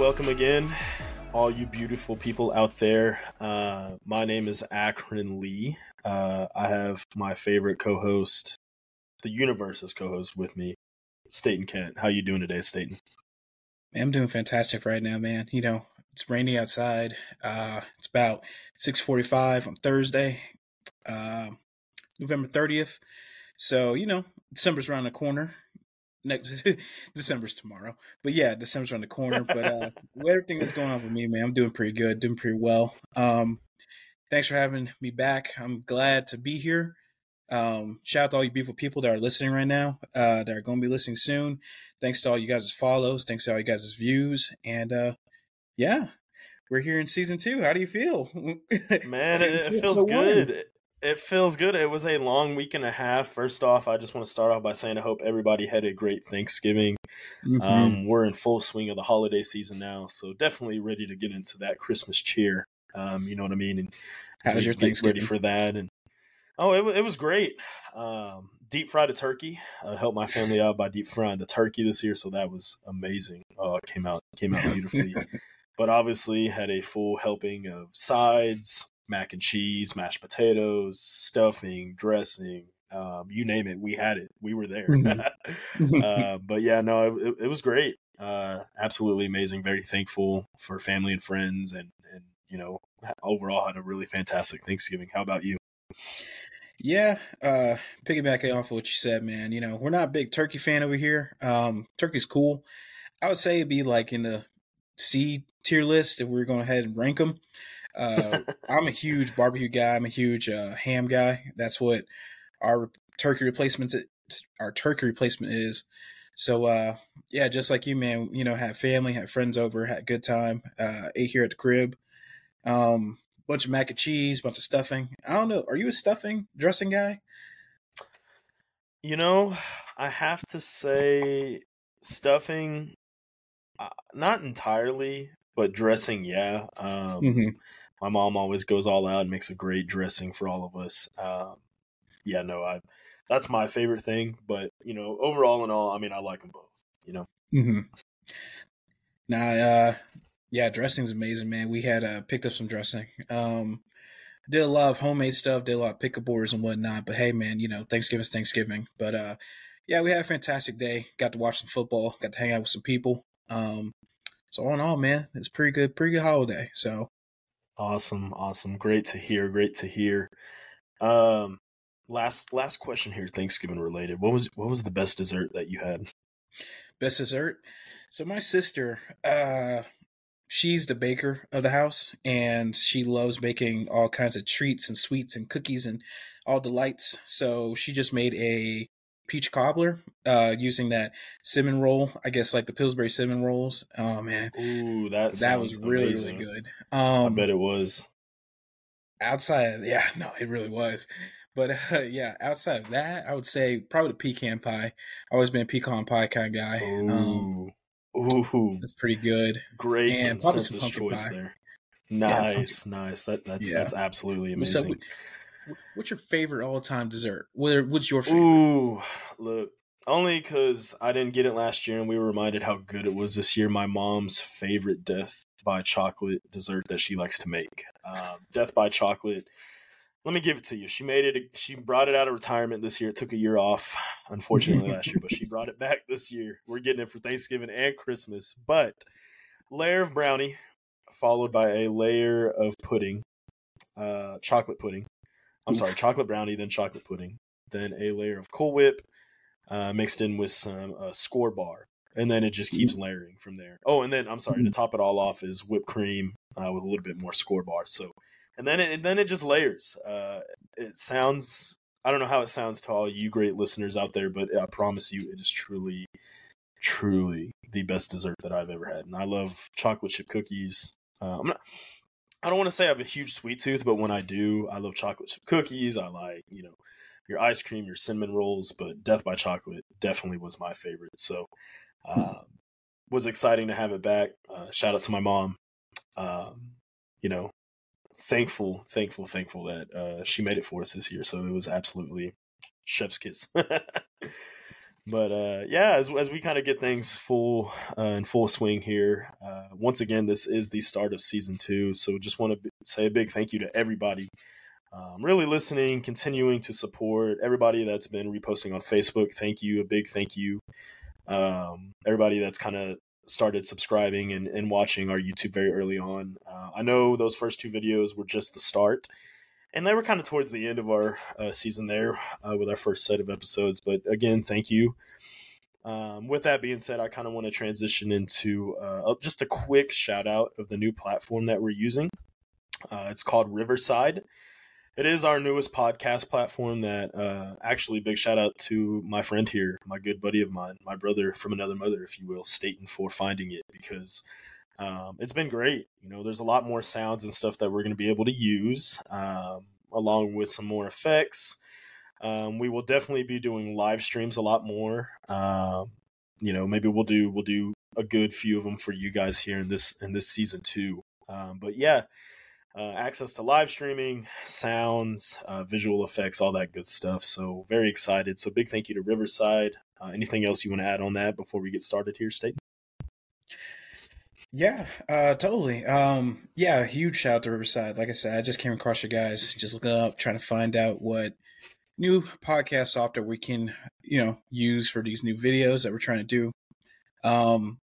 welcome again, all you beautiful people out there. Uh, my name is Akron Lee. Uh, I have my favorite co-host, the universe's co-host with me, Staten Kent. How you doing today, Staten? I'm doing fantastic right now, man. You know, it's rainy outside. Uh, it's about 6:45 on Thursday, uh, November 30th. So you know, December's around the corner. Next December's tomorrow, but yeah, December's around the corner. But uh, everything that's going on with me, man, I'm doing pretty good, doing pretty well. Um, thanks for having me back. I'm glad to be here. Um, shout out to all you beautiful people that are listening right now, uh, that are going to be listening soon. Thanks to all you guys' follows. Thanks to all you guys' views. And uh, yeah, we're here in season two. How do you feel? Man, it, it feels good. It feels good. It was a long week and a half. First off, I just want to start off by saying I hope everybody had a great Thanksgiving. Mm-hmm. Um, we're in full swing of the holiday season now, so definitely ready to get into that Christmas cheer. Um, you know what I mean? And how was your Thanksgiving? Ready for that? And oh, it, it was great. Um, deep fried a turkey. I helped my family out by deep frying the turkey this year, so that was amazing. Oh, it came out came out beautifully. but obviously had a full helping of sides, mac and cheese, mashed potatoes, stuffing, dressing, um, you name it, we had it. We were there. Mm-hmm. uh, but yeah, no, it, it was great. Uh, absolutely amazing. Very thankful for family and friends, and and you know, overall had a really fantastic Thanksgiving. How about you? Yeah, uh, piggybacking off of what you said, man. You know, we're not a big turkey fan over here. Um, turkey's cool. I would say it'd be like in the C tier list if we are going ahead and rank them. Uh, I'm a huge barbecue guy. I'm a huge uh, ham guy. That's what our turkey replacements our turkey replacement is. So uh, yeah, just like you, man. You know, had family, had friends over, had a good time. Uh, ate here at the crib. Um, bunch of mac and cheese, bunch of stuffing. I don't know. Are you a stuffing dressing guy? You know, I have to say stuffing, uh, not entirely, but dressing, yeah. Um, mm-hmm my mom always goes all out and makes a great dressing for all of us. Um, yeah, no, I that's my favorite thing. But you know, overall and all, I mean, I like them both. You know. Mm-hmm. Now, uh, yeah, dressing's amazing, man. We had uh, picked up some dressing. Um, did a lot of homemade stuff, did a lot of pickup orders and whatnot. But hey, man, you know, Thanksgiving's Thanksgiving. But uh, yeah, we had a fantastic day. Got to watch some football. Got to hang out with some people. Um, so all in all, man, it's pretty good, pretty good holiday. So Awesome, awesome. Great to hear. Great to hear. Um, last last question here, Thanksgiving related. What was what was the best dessert that you had? Best dessert. So my sister, uh, she's the baker of the house, and she loves making all kinds of treats and sweets and cookies and all delights. So she just made a peach cobbler uh, using that cinnamon roll. I guess like the Pillsbury cinnamon rolls. Oh man, ooh, that that was really amazing. really good. Um, I bet it was. Outside, yeah, no, it really was. But uh, yeah, outside of that, I would say probably the pecan pie. I always been a pecan pie kind of guy. Um, ooh, ooh, that's pretty good. Great and consensus choice pie. there. Nice, yeah, nice. That that's yeah. that's absolutely amazing. What's your favorite all time dessert? What, what's your favorite? Ooh, look, only because I didn't get it last year and we were reminded how good it was this year. My mom's favorite death by chocolate dessert that she likes to make. Um, death by chocolate. Let me give it to you. She made it. She brought it out of retirement this year. It took a year off, unfortunately, last year, but she brought it back this year. We're getting it for Thanksgiving and Christmas. But layer of brownie, followed by a layer of pudding, uh, chocolate pudding, I'm sorry, chocolate brownie, then chocolate pudding, then a layer of Cool Whip uh, mixed in with some uh, Skor bar, and then it just keeps layering from there. Oh, and then I'm sorry, to top it all off is whipped cream uh, with a little bit more Skor bar. So, and then it, and then it just layers. Uh, it sounds. I don't know how it sounds to all you great listeners out there, but I promise you, it is truly, truly the best dessert that I've ever had. And I love chocolate chip cookies. Uh, I'm not. I don't want to say I have a huge sweet tooth, but when I do, I love chocolate chip cookies. I like, you know, your ice cream, your cinnamon rolls, but Death by Chocolate definitely was my favorite. So, uh, was exciting to have it back. Uh, shout out to my mom. Um, you know, thankful, thankful, thankful that uh, she made it for us this year. So it was absolutely chef's kiss. but uh, yeah, as as we kind of get things full uh, in full swing here, uh, once again, this is the start of season two. So just want to say a big thank you to everybody. Um, really listening, continuing to support everybody that's been reposting on Facebook. Thank you, a big thank you. Um, everybody that's kind of started subscribing and, and watching our YouTube very early on. Uh, I know those first two videos were just the start, and they were kind of towards the end of our uh, season there uh, with our first set of episodes. But again, thank you. Um, with that being said, I kind of want to transition into uh, just a quick shout out of the new platform that we're using. Uh, it's called Riverside. It is our newest podcast platform that uh, actually big shout out to my friend here, my good buddy of mine, my brother from another mother, if you will, Staten for finding it because um, it's been great. You know, there's a lot more sounds and stuff that we're going to be able to use, um, along with some more effects. Um, we will definitely be doing live streams a lot more. Um, you know, maybe we'll do we'll do a good few of them for you guys here in this in this season too. Um, but yeah, uh, access to live streaming, sounds, uh, visual effects, all that good stuff. So very excited. So big thank you to Riverside. Uh, anything else you want to add on that before we get started here, State? Yeah, uh, totally. Um, yeah, huge shout out to Riverside. Like I said, I just came across you guys, just looking up, trying to find out what new podcast software we can, you know, use for these new videos that we're trying to do. Um,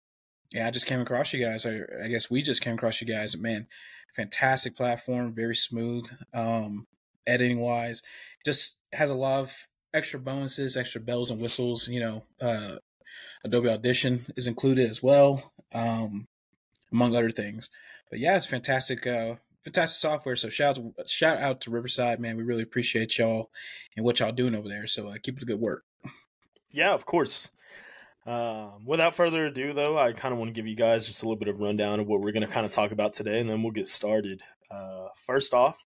yeah, I just came across you guys. I, I guess we just came across you guys. Man, fantastic platform, very smooth, um, editing wise. Just has a lot of extra bonuses, extra bells and whistles. You know, uh, Adobe Audition is included as well, um, among other things. But yeah, it's fantastic, uh, fantastic software. So shout out, shout out to Riverside, man. We really appreciate y'all and what y'all doing over there. So uh, keep the good work. Yeah, of course. Um, without further ado, though, I kind of want to give you guys just a little bit of rundown of what we're going to kind of talk about today, and then we'll get started. Uh, first off,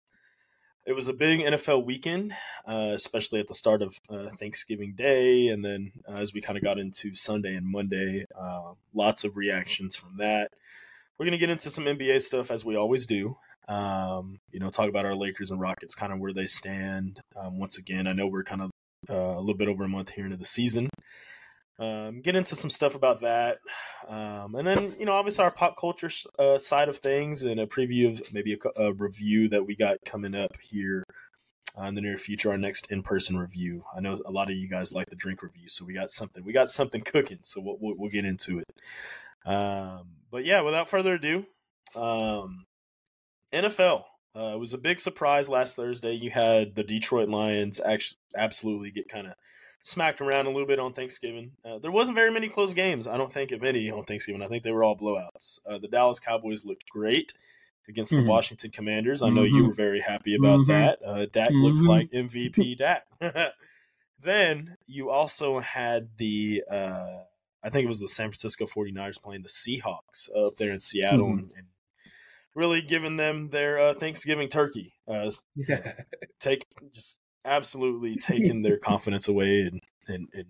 it was a big NFL weekend, uh, especially at the start of uh, Thanksgiving Day, and then uh, as we kind of got into Sunday and Monday, lots of reactions from that. We're going to get into some NBA stuff as we always do. Um, you know, talk about our Lakers and Rockets, kind of where they stand. Um, once again, I know we're kind of uh, a little bit over a month here into the season um, get into some stuff about that. Um, and then, you know, obviously our pop culture uh, side of things and a preview of maybe a, a review that we got coming up here uh, in the near future, our next in-person review. I know a lot of you guys like the drink review, so we got something, we got something cooking, so we'll, we'll, we'll get into it. Um, but yeah, without further ado, um, NFL. Uh, it was a big surprise last Thursday. You had the Detroit Lions actually absolutely get kind of smacked around a little bit on Thanksgiving. Uh, there wasn't very many close games, I don't think, if any, on Thanksgiving. I think they were all blowouts. Uh, the Dallas Cowboys looked great against mm-hmm. the Washington Commanders. I know mm-hmm. you were very happy about mm-hmm. that. Uh, Dak looked mm-hmm. like MVP Dak. then you also had the, uh, I think it was the San Francisco 49ers playing the Seahawks up there in Seattle mm-hmm. and, and really giving them their uh, Thanksgiving turkey. Uh, take just absolutely taking their confidence away and, and, and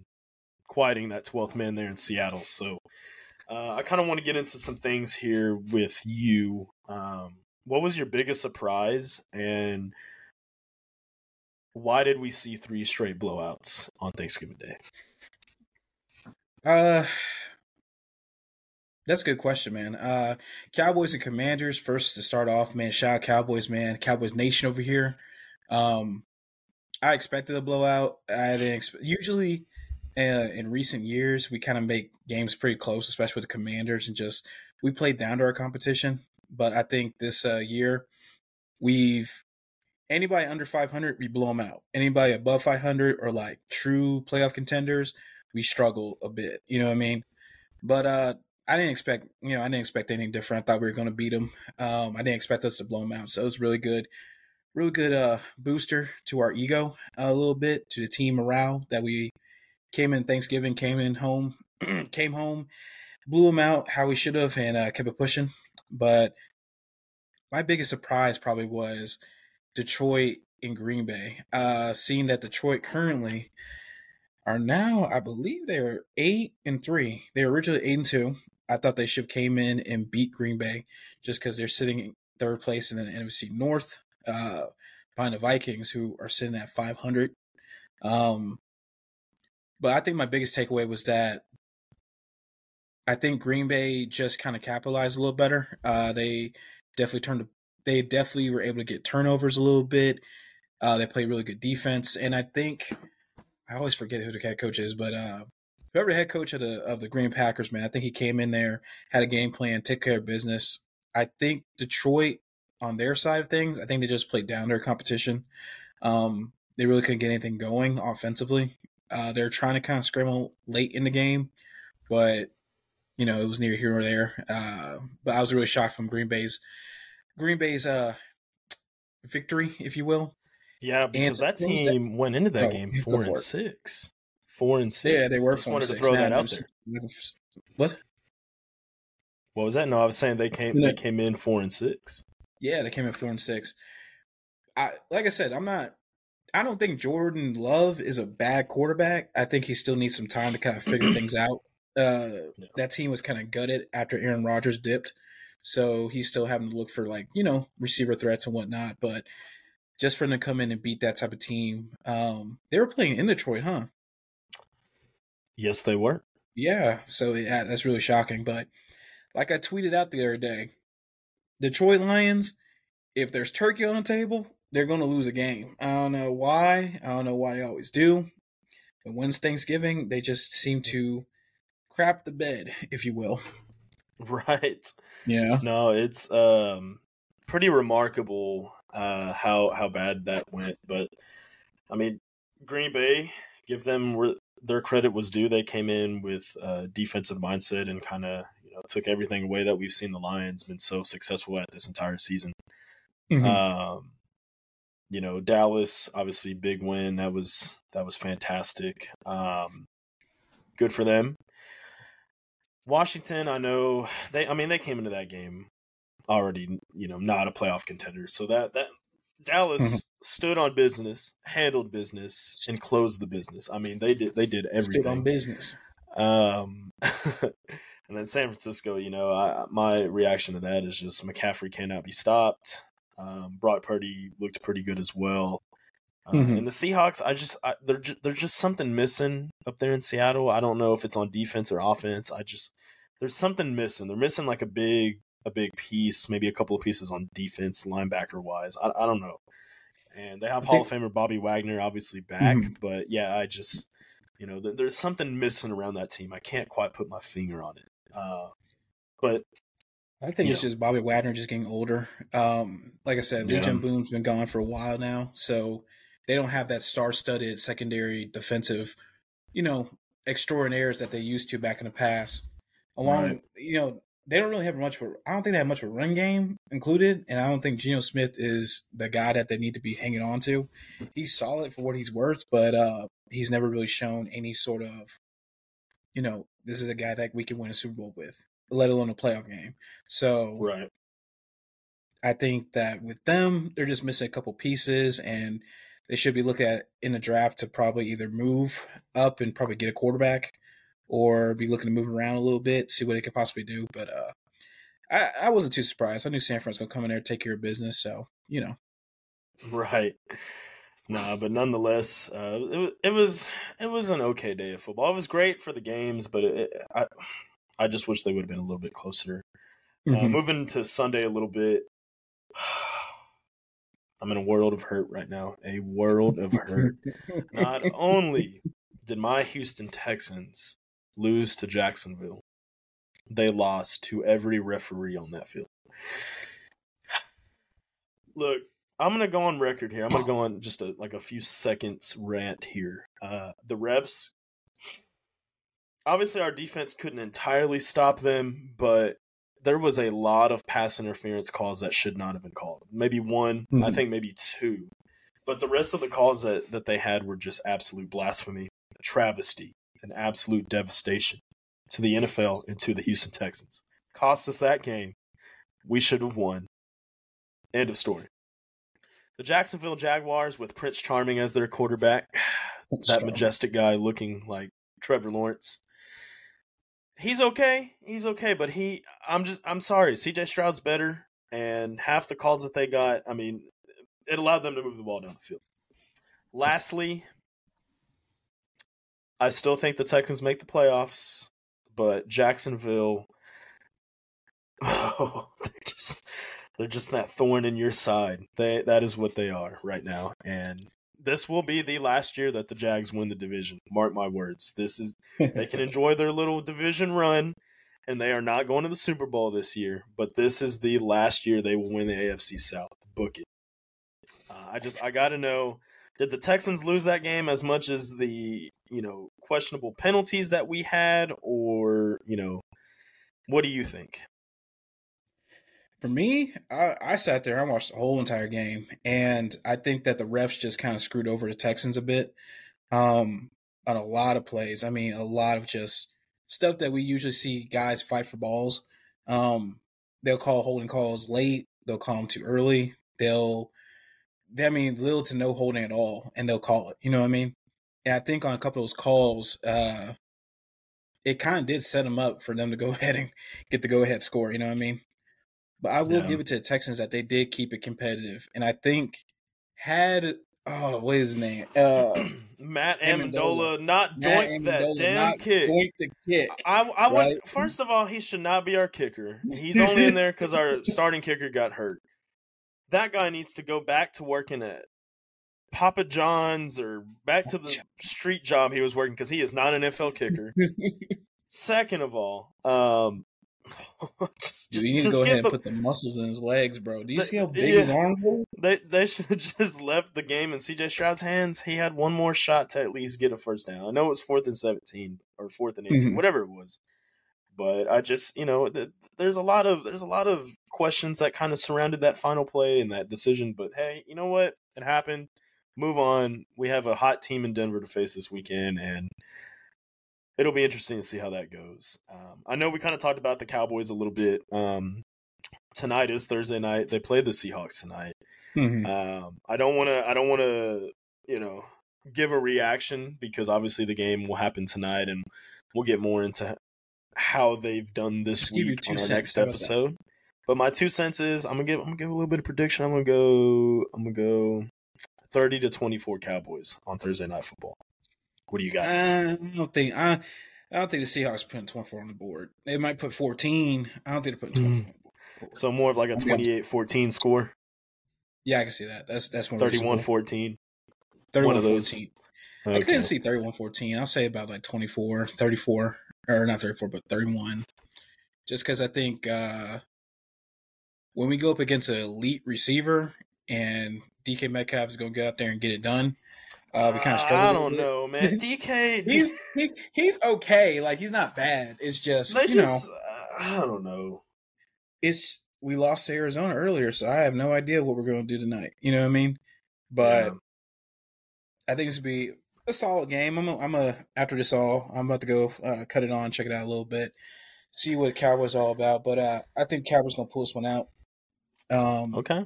quieting that 12th man there in Seattle. So uh, I kind of want to get into some things here with you. Um, what was your biggest surprise and why did we see three straight blowouts on Thanksgiving Day? Uh, that's a good question, man. Uh, Cowboys and Commanders first to start off, man. Shout out Cowboys, man. Cowboys Nation over here. Um, I expected a blowout. I didn't expect. Usually, uh, in recent years, we kind of make games pretty close, especially with the Commanders, and just we played down to our competition. But I think this uh, year, we've anybody under 500, we blow them out. Anybody above 500 or like true playoff contenders, we struggle a bit. You know what I mean? But uh, I didn't expect, you know, I didn't expect anything different. I thought we were going to beat them. Um, I didn't expect us to blow them out, so it was really good really good uh, booster to our ego a little bit to the team morale that we came in Thanksgiving, came in home, came home, blew them out how we should have, and uh, kept it pushing. But my biggest surprise probably was Detroit and Green Bay. Uh, seeing that Detroit currently are now, I believe they're eight and three. They were originally eight and two. I thought they should have came in and beat Green Bay just because they're sitting in third place in the NFC North uh, behind the Vikings, who are sitting at 500. Um, But I think my biggest takeaway was that I think Green Bay just kind of capitalized a little better. Uh, they definitely turned. They definitely were able to get turnovers a little bit. Uh, they played really good defense, and I think I always forget who the head coach is, but uh, whoever the head coach of the of the Green Packers, man, I think he came in there, had a game plan, took care of business. I think Detroit on their side of things, I think they just played down their competition. Um, they really couldn't get anything going offensively. Uh, they're trying to kind of scramble late in the game, but you know it was near here or there. Uh, but I was really shocked from Green Bay's Green Bay's uh, victory, if you will. Yeah, because and that team that? went into that oh, game four and six. Four and six. Yeah, they were. Just wanted to throw that out there. What? What was that? No, I was saying they came. They came in four and six. Yeah, they came in four and six. I like I said, I'm not. I don't think Jordan Love is a bad quarterback. I think he still needs some time to kind of figure things out. Uh, no. That team was kind of gutted after Aaron Rodgers dipped, so he's still having to look for like you know receiver threats and whatnot. But just for them to come in and beat that type of team, um, they were playing in Detroit, huh? Yes, they were. Yeah, so yeah, that's really shocking. But like I tweeted out the other day, Detroit Lions, if there's turkey on the table, they're going to lose a game. I don't know why. I don't know why they always do. But when's Thanksgiving, they just seem to crap the bed, if you will. Right. Yeah. No, it's um pretty remarkable uh how how bad that went, but I mean, Green Bay, give them where their credit was due. They came in with a defensive mindset and kind of you know took everything away that we've seen the Lions been so successful at this entire season. Mm-hmm. Um, you know, Dallas obviously big win. That was that was fantastic. Um, good for them. Washington, I know they. I mean, they came into that game already, you know, not a playoff contender. So that that Dallas mm-hmm. stood on business, handled business, and closed the business. I mean, they did they did everything. Stood on business. Um, and then San Francisco, you know, I, my reaction to that is just McCaffrey cannot be stopped. Um, Brock Purdy looked pretty good as well. Uh, mm-hmm. And the Seahawks, I just I, they're ju- there's just something missing up there in Seattle. I don't know if it's on defense or offense. I just there's something missing. They're missing like a big a big piece, maybe a couple of pieces on defense, linebacker wise. I, I don't know. And they have Hall of Famer Bobby Wagner obviously back, mm-hmm. but yeah, I just you know th- there's something missing around that team. I can't quite put my finger on it. Uh, but I think it's know. just Bobby Wagner just getting older. Um, like I said, Legion yeah. Boom's been gone for a while now, so they don't have that star-studded secondary defensive, you know, extraordinaires that they used to back in the past. Along, right. you know, they don't really have much. Of, I don't think they have much of a run game included, and I don't think Geno Smith is the guy that they need to be hanging on to. He's solid for what he's worth, but uh, he's never really shown any sort of, you know, this is a guy that we can win a Super Bowl with, let alone a playoff game. So, right. I think that with them, they're just missing a couple pieces, and they should be looking at in the draft to probably either move up and probably get a quarterback or be looking to move around a little bit, see what they could possibly do. But uh, I, I wasn't too surprised. I knew San Francisco come in there, take care of business. So you know, right. Nah, but nonetheless, uh, it, it was it was an okay day of football. It was great for the games, but it, I I just wish they would have been a little bit closer. Uh, mm-hmm. Uh, moving to Sunday a little bit. I'm in a world of hurt right now. A world of hurt. Not only did my Houston Texans lose to Jacksonville, they lost to every referee on that field. Look, I'm gonna go on record here. I'm gonna go on just a, like a few seconds rant here. Uh, the refs, obviously, our defense couldn't entirely stop them, but there was a lot of pass interference calls that should not have been called. Maybe one, mm-hmm. I think maybe two, but the rest of the calls that that they had were just absolute blasphemy, travesty an absolute devastation to the NFL and to the Houston Texans. Cost us that game. We should have won. End of story. The Jacksonville Jaguars with Prince Charming as their quarterback, that majestic guy looking like Trevor Lawrence. He's okay. He's okay, but he I'm just I'm sorry. CJ Stroud's better and half the calls that they got, I mean, it allowed them to move the ball down the field. Lastly, I still think the Texans make the playoffs, but Jacksonville, oh, they're just they're just that thorn in your side. They that is what they are right now, and this will be the last year that the Jags win the division. Mark my words. This is they can enjoy their little division run, and they are not going to the Super Bowl this year. But this is the last year they will win the AFC South. Book it. Uh, I just I got to know did the Texans lose that game as much as the you know questionable penalties that we had, or you know, what do you think? For me, I, I sat there, I watched the whole entire game, and I think that the refs just kind of screwed over the Texans a bit um, on a lot of plays. I mean, a lot of just stuff that we usually see guys fight for balls. Um, they'll call holding calls late. They'll call them too early. They'll, I mean, little to no holding at all, and they'll call it. You know what I mean? And I think on a couple of those calls, uh, it kind of did set them up for them to go ahead and get the go ahead score. You know what I mean? But I will yeah. give it to the Texans that they did keep it competitive, and I think had oh what is his name uh, Matt Ammendola, not Matt doink Ammendola that damn kick. Doink the kick. I, I right? would first of all he should not be our kicker. He's only in there because our starting kicker got hurt. That guy needs to go back to working at Papa John's or back to the street job he was working because he is not an NFL kicker. Second of all, um, just, Dude, you need to go ahead and put the muscles in his legs, bro. Do you they, see how big yeah, his arms are? They they should have just left the game in CJ Stroud's hands. He had one more shot to at least get a first down. I know it was fourth and seventeen or fourth and 18 mm-hmm. whatever it was. But I just, you know, there's a lot of there's a lot of questions that kind of surrounded that final play and that decision. But hey, you know what? It happened. Move on. We have a hot team in Denver to face this weekend, and it'll be interesting to see how that goes. Um, I know we kind of talked about the Cowboys a little bit. Um, tonight is Thursday night. They play the Seahawks tonight. Mm-hmm. Um, I don't want to. I don't want to. You know, give a reaction because obviously the game will happen tonight, and we'll get more into how they've done this Just week on our next episode. But my two cents is I'm gonna give. I'm gonna give a little bit of prediction. I'm gonna go. I'm gonna go. 30 to 24 Cowboys on Thursday night football. What do you got? I don't think I, I don't think the Seahawks put twenty four on the board. They might put fourteen. I don't think they put putting twenty four. Mm. So more of like a 28-14 score. Yeah, I can see that. That's that's more 31-14. 31-14. Okay. I couldn't see 31-14. I'll say about like 24, 34 or not 34 but 31. Just cuz I think uh when we go up against an elite receiver and DK Metcalf is going to get out there and get it done, uh, we kind of struggled. I don't know, man. DK, he's he, he's okay. Like he's not bad. It's just they you just, know, I don't know. It's we lost to Arizona earlier, so I have no idea what we're going to do tonight. You know what I mean? But yeah. I think this will be a solid game. I'm a, I'm a after this all, I'm about to go uh, cut it on, check it out a little bit, see what Cowboys all about. But uh, I think Cowboys gonna pull this one out. Um, okay.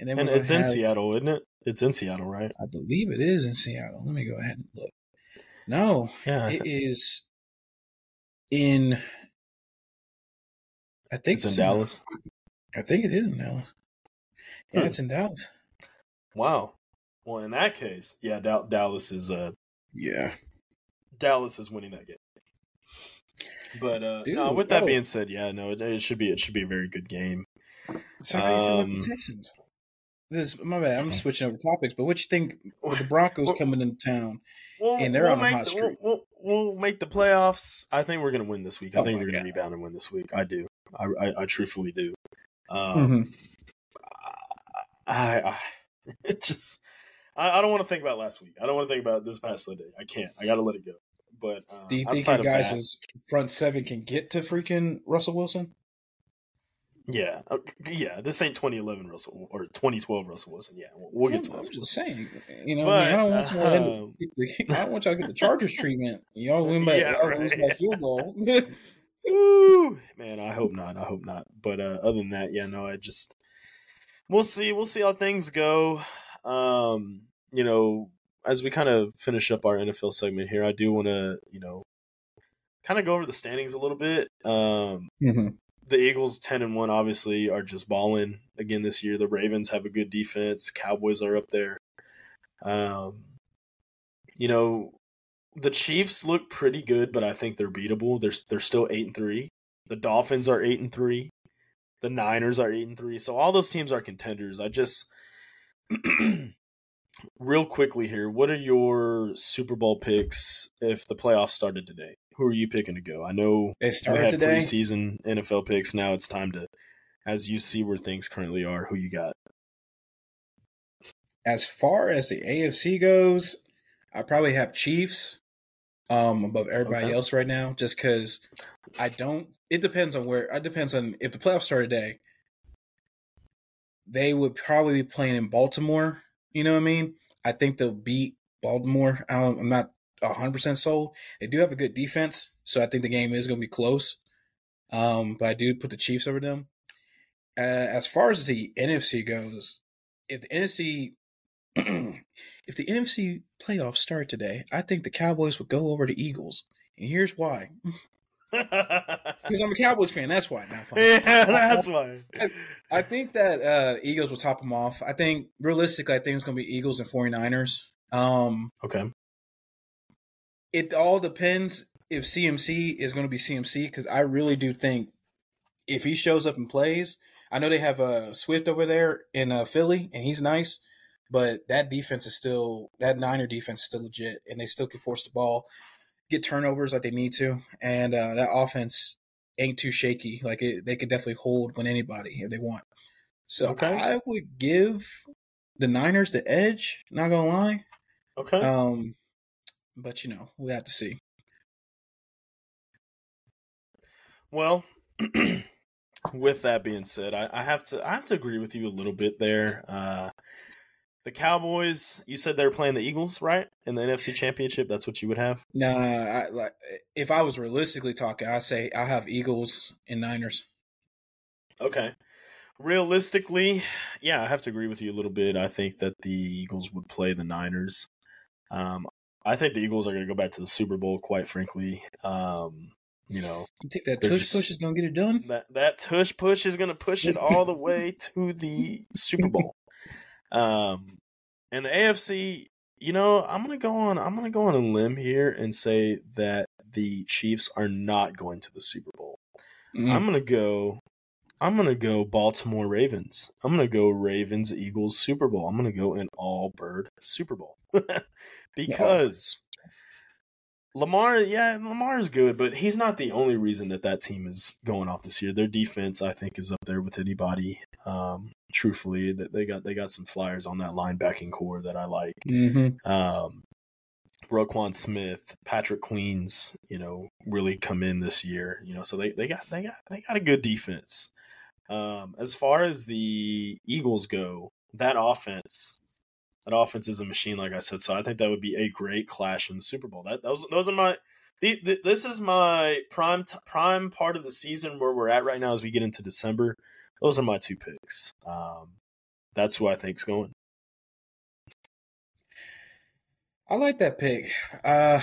And, then and it's have, in Seattle, isn't it? It's in Seattle, right? I believe it is in Seattle. Let me go ahead and look. No, yeah, it is in. I think it's, it's in, in Dallas. I think it is in Dallas. Yeah, hmm. it's in Dallas. Wow. Well, in that case, yeah, da- Dallas is. Uh, yeah. Dallas is winning that game. But uh, Dude, no, with that oh. being said, yeah, no, it, it, should be it should be a very good game. So how um, you feel about the um, Texans? This is my bad. I'm switching over topics, but what you think with the Broncos coming into town we'll, and they're we'll on a hot the, streak? We'll, we'll, make the playoffs. I think we're going to win this week. I oh think we're going to rebound and win this week. I do. I, I, I truthfully do. Um, mm-hmm. I, I, it just I, I don't want to think about last week. I don't want to think about this past Sunday. I can't. I got to let it go. But uh, do you think your guys' front seven can get to freaking Russell Wilson? Yeah, uh, yeah. This ain't 2011 Russell or 2012 Russell Wilson. Yeah, we'll, get to I'm just saying, you know, but, I, don't want you um, to the, I don't want y'all to get the Chargers treatment. Y'all win by, yeah, y'all right. by field goal. Ooh, man, I hope not. I hope not. But uh, other than that, yeah, no, I just we'll see. We'll see how things go. Um, you know, as we kind of finish up our NFL segment here, I do want to, you know, kind of go over the standings a little bit. Um, mm-hmm the Eagles ten and one obviously are just balling again this year. The Ravens have a good defense. Cowboys are up there. Um, you know, the Chiefs look pretty good, but I think they're beatable. They're they're still eight and three. The Dolphins are eight and three. The Niners are eight and three. So all those teams are contenders. I just real quickly here, what are your Super Bowl picks if the playoffs started today? Who are you picking to go? I know It we started had today. preseason NFL picks. Now it's time to, as you see where things currently are, who you got? As far as the AFC goes, I probably have Chiefs um above everybody Okay. else right now, just because I don't. It depends on where. It depends on if the playoffs start today. They would probably be playing in Baltimore. You know what I mean? I think they'll beat Baltimore. I don't, I'm not 100 percent sold. They do have a good defense, so I think the game is going to be close. Um, but I do put the Chiefs over them. Uh, as far as the NFC goes, if the NFC if the NFC playoffs start today, I think the Cowboys would go over the Eagles. And here's why. Because I'm a Cowboys fan. That's why. Not yeah, that's why. I think that uh, Eagles will top them off. I think realistically, I think it's going to be Eagles and 49ers. Um, Okay. It all depends if CMC is going to be CMC because I really do think if he shows up and plays, I know they have a uh, Swift over there in uh, Philly and he's nice, but that defense is still that Niner defense is still legit and they still can force the ball, get turnovers like they need to, and uh, that offense ain't too shaky. Like it, they could definitely hold when anybody if they want. So Okay. I would give the Niners the edge. Not gonna lie. Okay. Um, but you know, we have to see. Well, with that being said, I, I have to I have to agree with you a little bit there. Uh, the Cowboys, you said they were playing the Eagles, right? In the NFC Championship, that's what you would have. Nah, I, like if I was realistically talking, I say I have Eagles and Niners. Okay. Realistically, yeah, I have to agree with you a little bit. I think that the Eagles would play the Niners. Um, I think the Eagles are going to go back to the Super Bowl. Quite frankly, um, you know You think that tush just- push is gonna get it done? that that tush push is going to push it all the way to the Super Bowl. Um, and the AFC, you know, I'm going to go on. I'm going to go on a limb here and say that the Chiefs are not going to the Super Bowl. Mm. I'm gonna go. I'm gonna go Baltimore Ravens. I'm gonna go Ravens Eagles Super Bowl. I'm gonna go an all bird Super Bowl because Lamar. Yeah, Lamar's good, but he's not the only reason that that team is going off this year. Their defense, I think, is up there with anybody. Um, truthfully, that they got they got some flyers on that linebacking corps that I like Mm-hmm. um, Roquan Smith, Patrick Queens, you know, really come in this year. You know, so they, they got they got they got a good defense. Um, as far as the Eagles go, that offense, that offense is a machine, like I said. So I think that would be a great clash in the Super Bowl. That those those are my. The, the, this is my prime t- prime part of the season where we're at right now as we get into December. Those are my two picks. Um, that's who I think's going. I like that pick. Uh,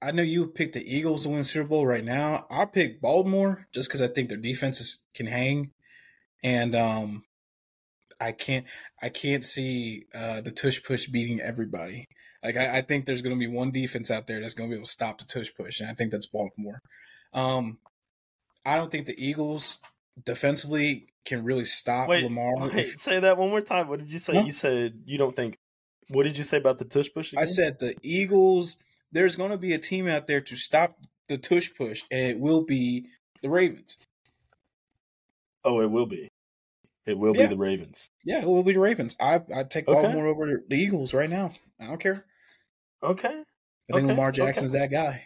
I know you picked the Eagles to win Super Bowl right now. I'll pick Baltimore just because I think their defenses can hang, and um, I can't I can't see uh, the tush push beating everybody. Like I, I think there's going to be one defense out there that's going to be able to stop the tush push, and I think that's Baltimore. Um, I don't think the Eagles defensively can really stop Wait, Lamar. wait, If- say that one more time. What did you say? Huh? You said you don't think. What did you say about the tush push? I said the Eagles. There's going to be a team out there to stop the tush push, and it will be the Ravens. Oh, it will be. It will Yeah. be the Ravens. Yeah, it will be the Ravens. I I take Okay. Baltimore over the Eagles right now. I don't care. Okay. I think Okay, Lamar okay. Jackson's that guy.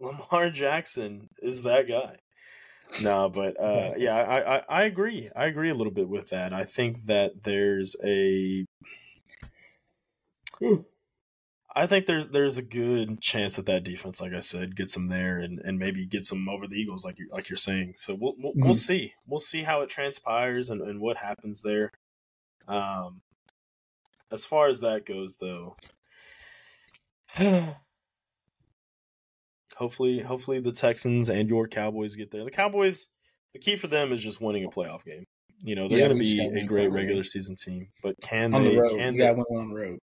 Lamar Jackson is that guy. No, but uh, yeah, I, I I agree. I agree a little bit with that. I think that there's a. I think there's there's a good chance that that defense, like I said, gets them there and, and maybe gets them over the Eagles, like you like you're saying. So we'll we'll, we'll Mhm. see. We'll see how it transpires and, and what happens there. Um, as far as that goes, though, hopefully hopefully the Texans and your Cowboys get there. The Cowboys, the key for them is just winning a playoff game. You know they're Yeah, going to be a great regular game. season team, but can On they? the Can you they? win on the road.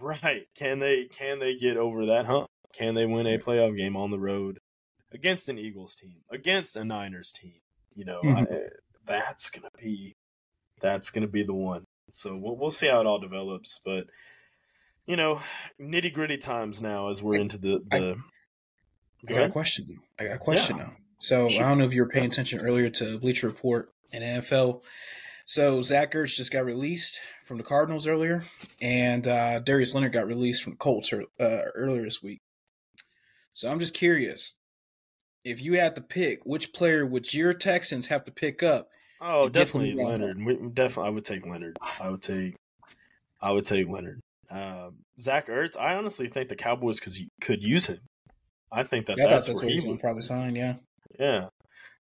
Right? Can they can they get over that hump? Can they win a playoff game on the road against an Eagles team, against a Niners team? You know, mm-hmm. I, that's gonna be that's gonna be the one. So we'll we'll see how it all develops, but you know, nitty gritty times now as we're into the the. I, I got a question. I got a question yeah. now. So sure. I don't know if you were paying attention earlier to Bleacher Report and NFL. So Zach Ertz just got released from the Cardinals earlier, and uh, Darius Leonard got released from Colts uh, earlier this week. So I'm just curious, if you had to pick, which player would your Texans have to pick up? Oh, definitely Leonard. Definitely, I would take Leonard. I would take, I would take Leonard. Um, Zach Ertz. I honestly think the Cowboys cause could use him. I think that yeah, that's, that's where he's would probably sign. Yeah, yeah.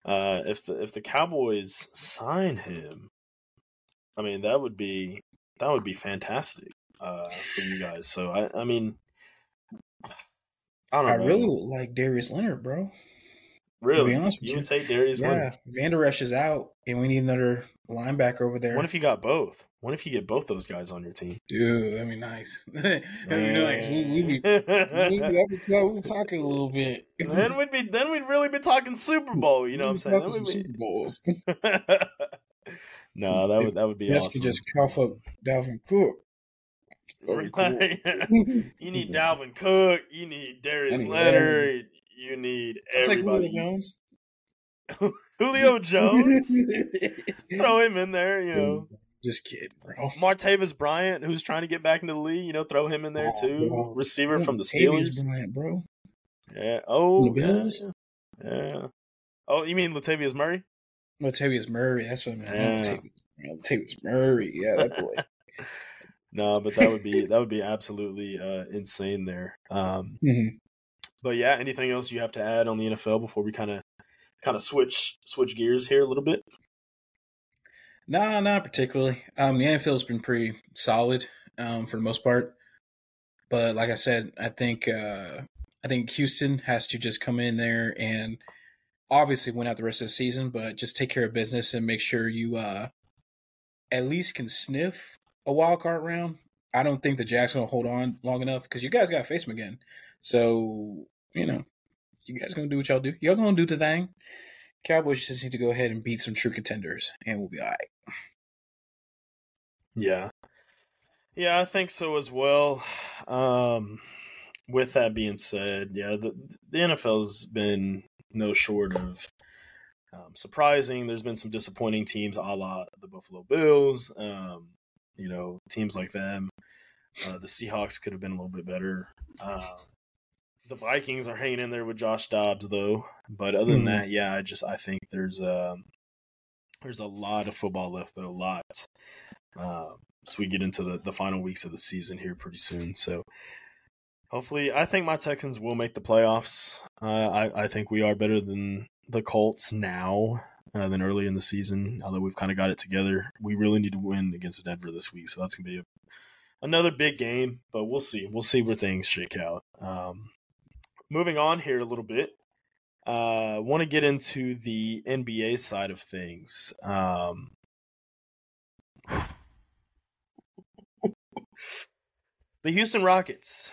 Uh, if the if the Cowboys sign him, I mean that would be that would be fantastic uh, for you guys. So I I mean, I don't. Know. I know. really like Darius Leonard, bro. Really? To be honest with you, you. take Darius yeah, Leonard. Vander is out, and we need another linebacker over there. What if you got both? What if you get both those guys on your team? Dude, that'd be nice. that'd be nice. We, we be, we be, talking a little bit. then we'd be then we'd really be talking Super Bowl. You know what I'm saying? Super Bowls. no, that would that would be yes, awesome. just cough up Dalvin Cook. Cool. you need Dalvin Cook. You need Darius Leonard. You need everybody. Like Julio Jones. Julio Jones. Throw him in there. You know. Just kidding, bro. Martavis Bryant, who's trying to get back into the league, you know, throw him in there oh, too. Bro. Receiver from the Steelers. Bryant, bro. Yeah. Oh. Yeah. yeah. Oh, you mean Latavius Murray? Latavius Murray. That's what I meant. Yeah. Latavius Murray. Yeah, that boy. no, but that would be that would be absolutely uh, insane there. Um, mm-hmm. But yeah, anything else you have to add on the NFL before we kind of kind of switch switch gears here a little bit? No, not particularly. Um, the NFL's been pretty solid um, for the most part, but like I said, I think uh, I think Houston has to just come in there and obviously win out the rest of the season, but just take care of business and make sure you uh, at least can sniff a wild card round. I don't think the Jackson will hold on long enough because you guys got to face them again. So you know, you guys gonna do what y'all do. Y'all gonna do the thing. Cowboys just need to go ahead and beat some true contenders, and we'll be all right. Yeah, yeah, I think so as well. Um, with that being said, yeah, the the NFL's been no short of um, surprising. There's been some disappointing teams, a la the Buffalo Bills. Um, you know, teams like them. Uh, the Seahawks could have been a little bit better. Um, the Vikings are hanging in there with Josh Dobbs though. But other than mm. that, yeah, I just I think there's a there's a lot of football left though, a lot. Um, so we get into the the final weeks of the season here pretty soon. So hopefully, I think my Texans will make the playoffs. Uh, I I think we are better than the Colts now. Uh, than early in the season, although we've kind of got it together. We really need to win against Denver this week, so that's gonna be a, another big game. But we'll see. We'll see where things shake out. Um, moving on here a little bit, uh, want to get into the NBA side of things. Um, the Houston Rockets,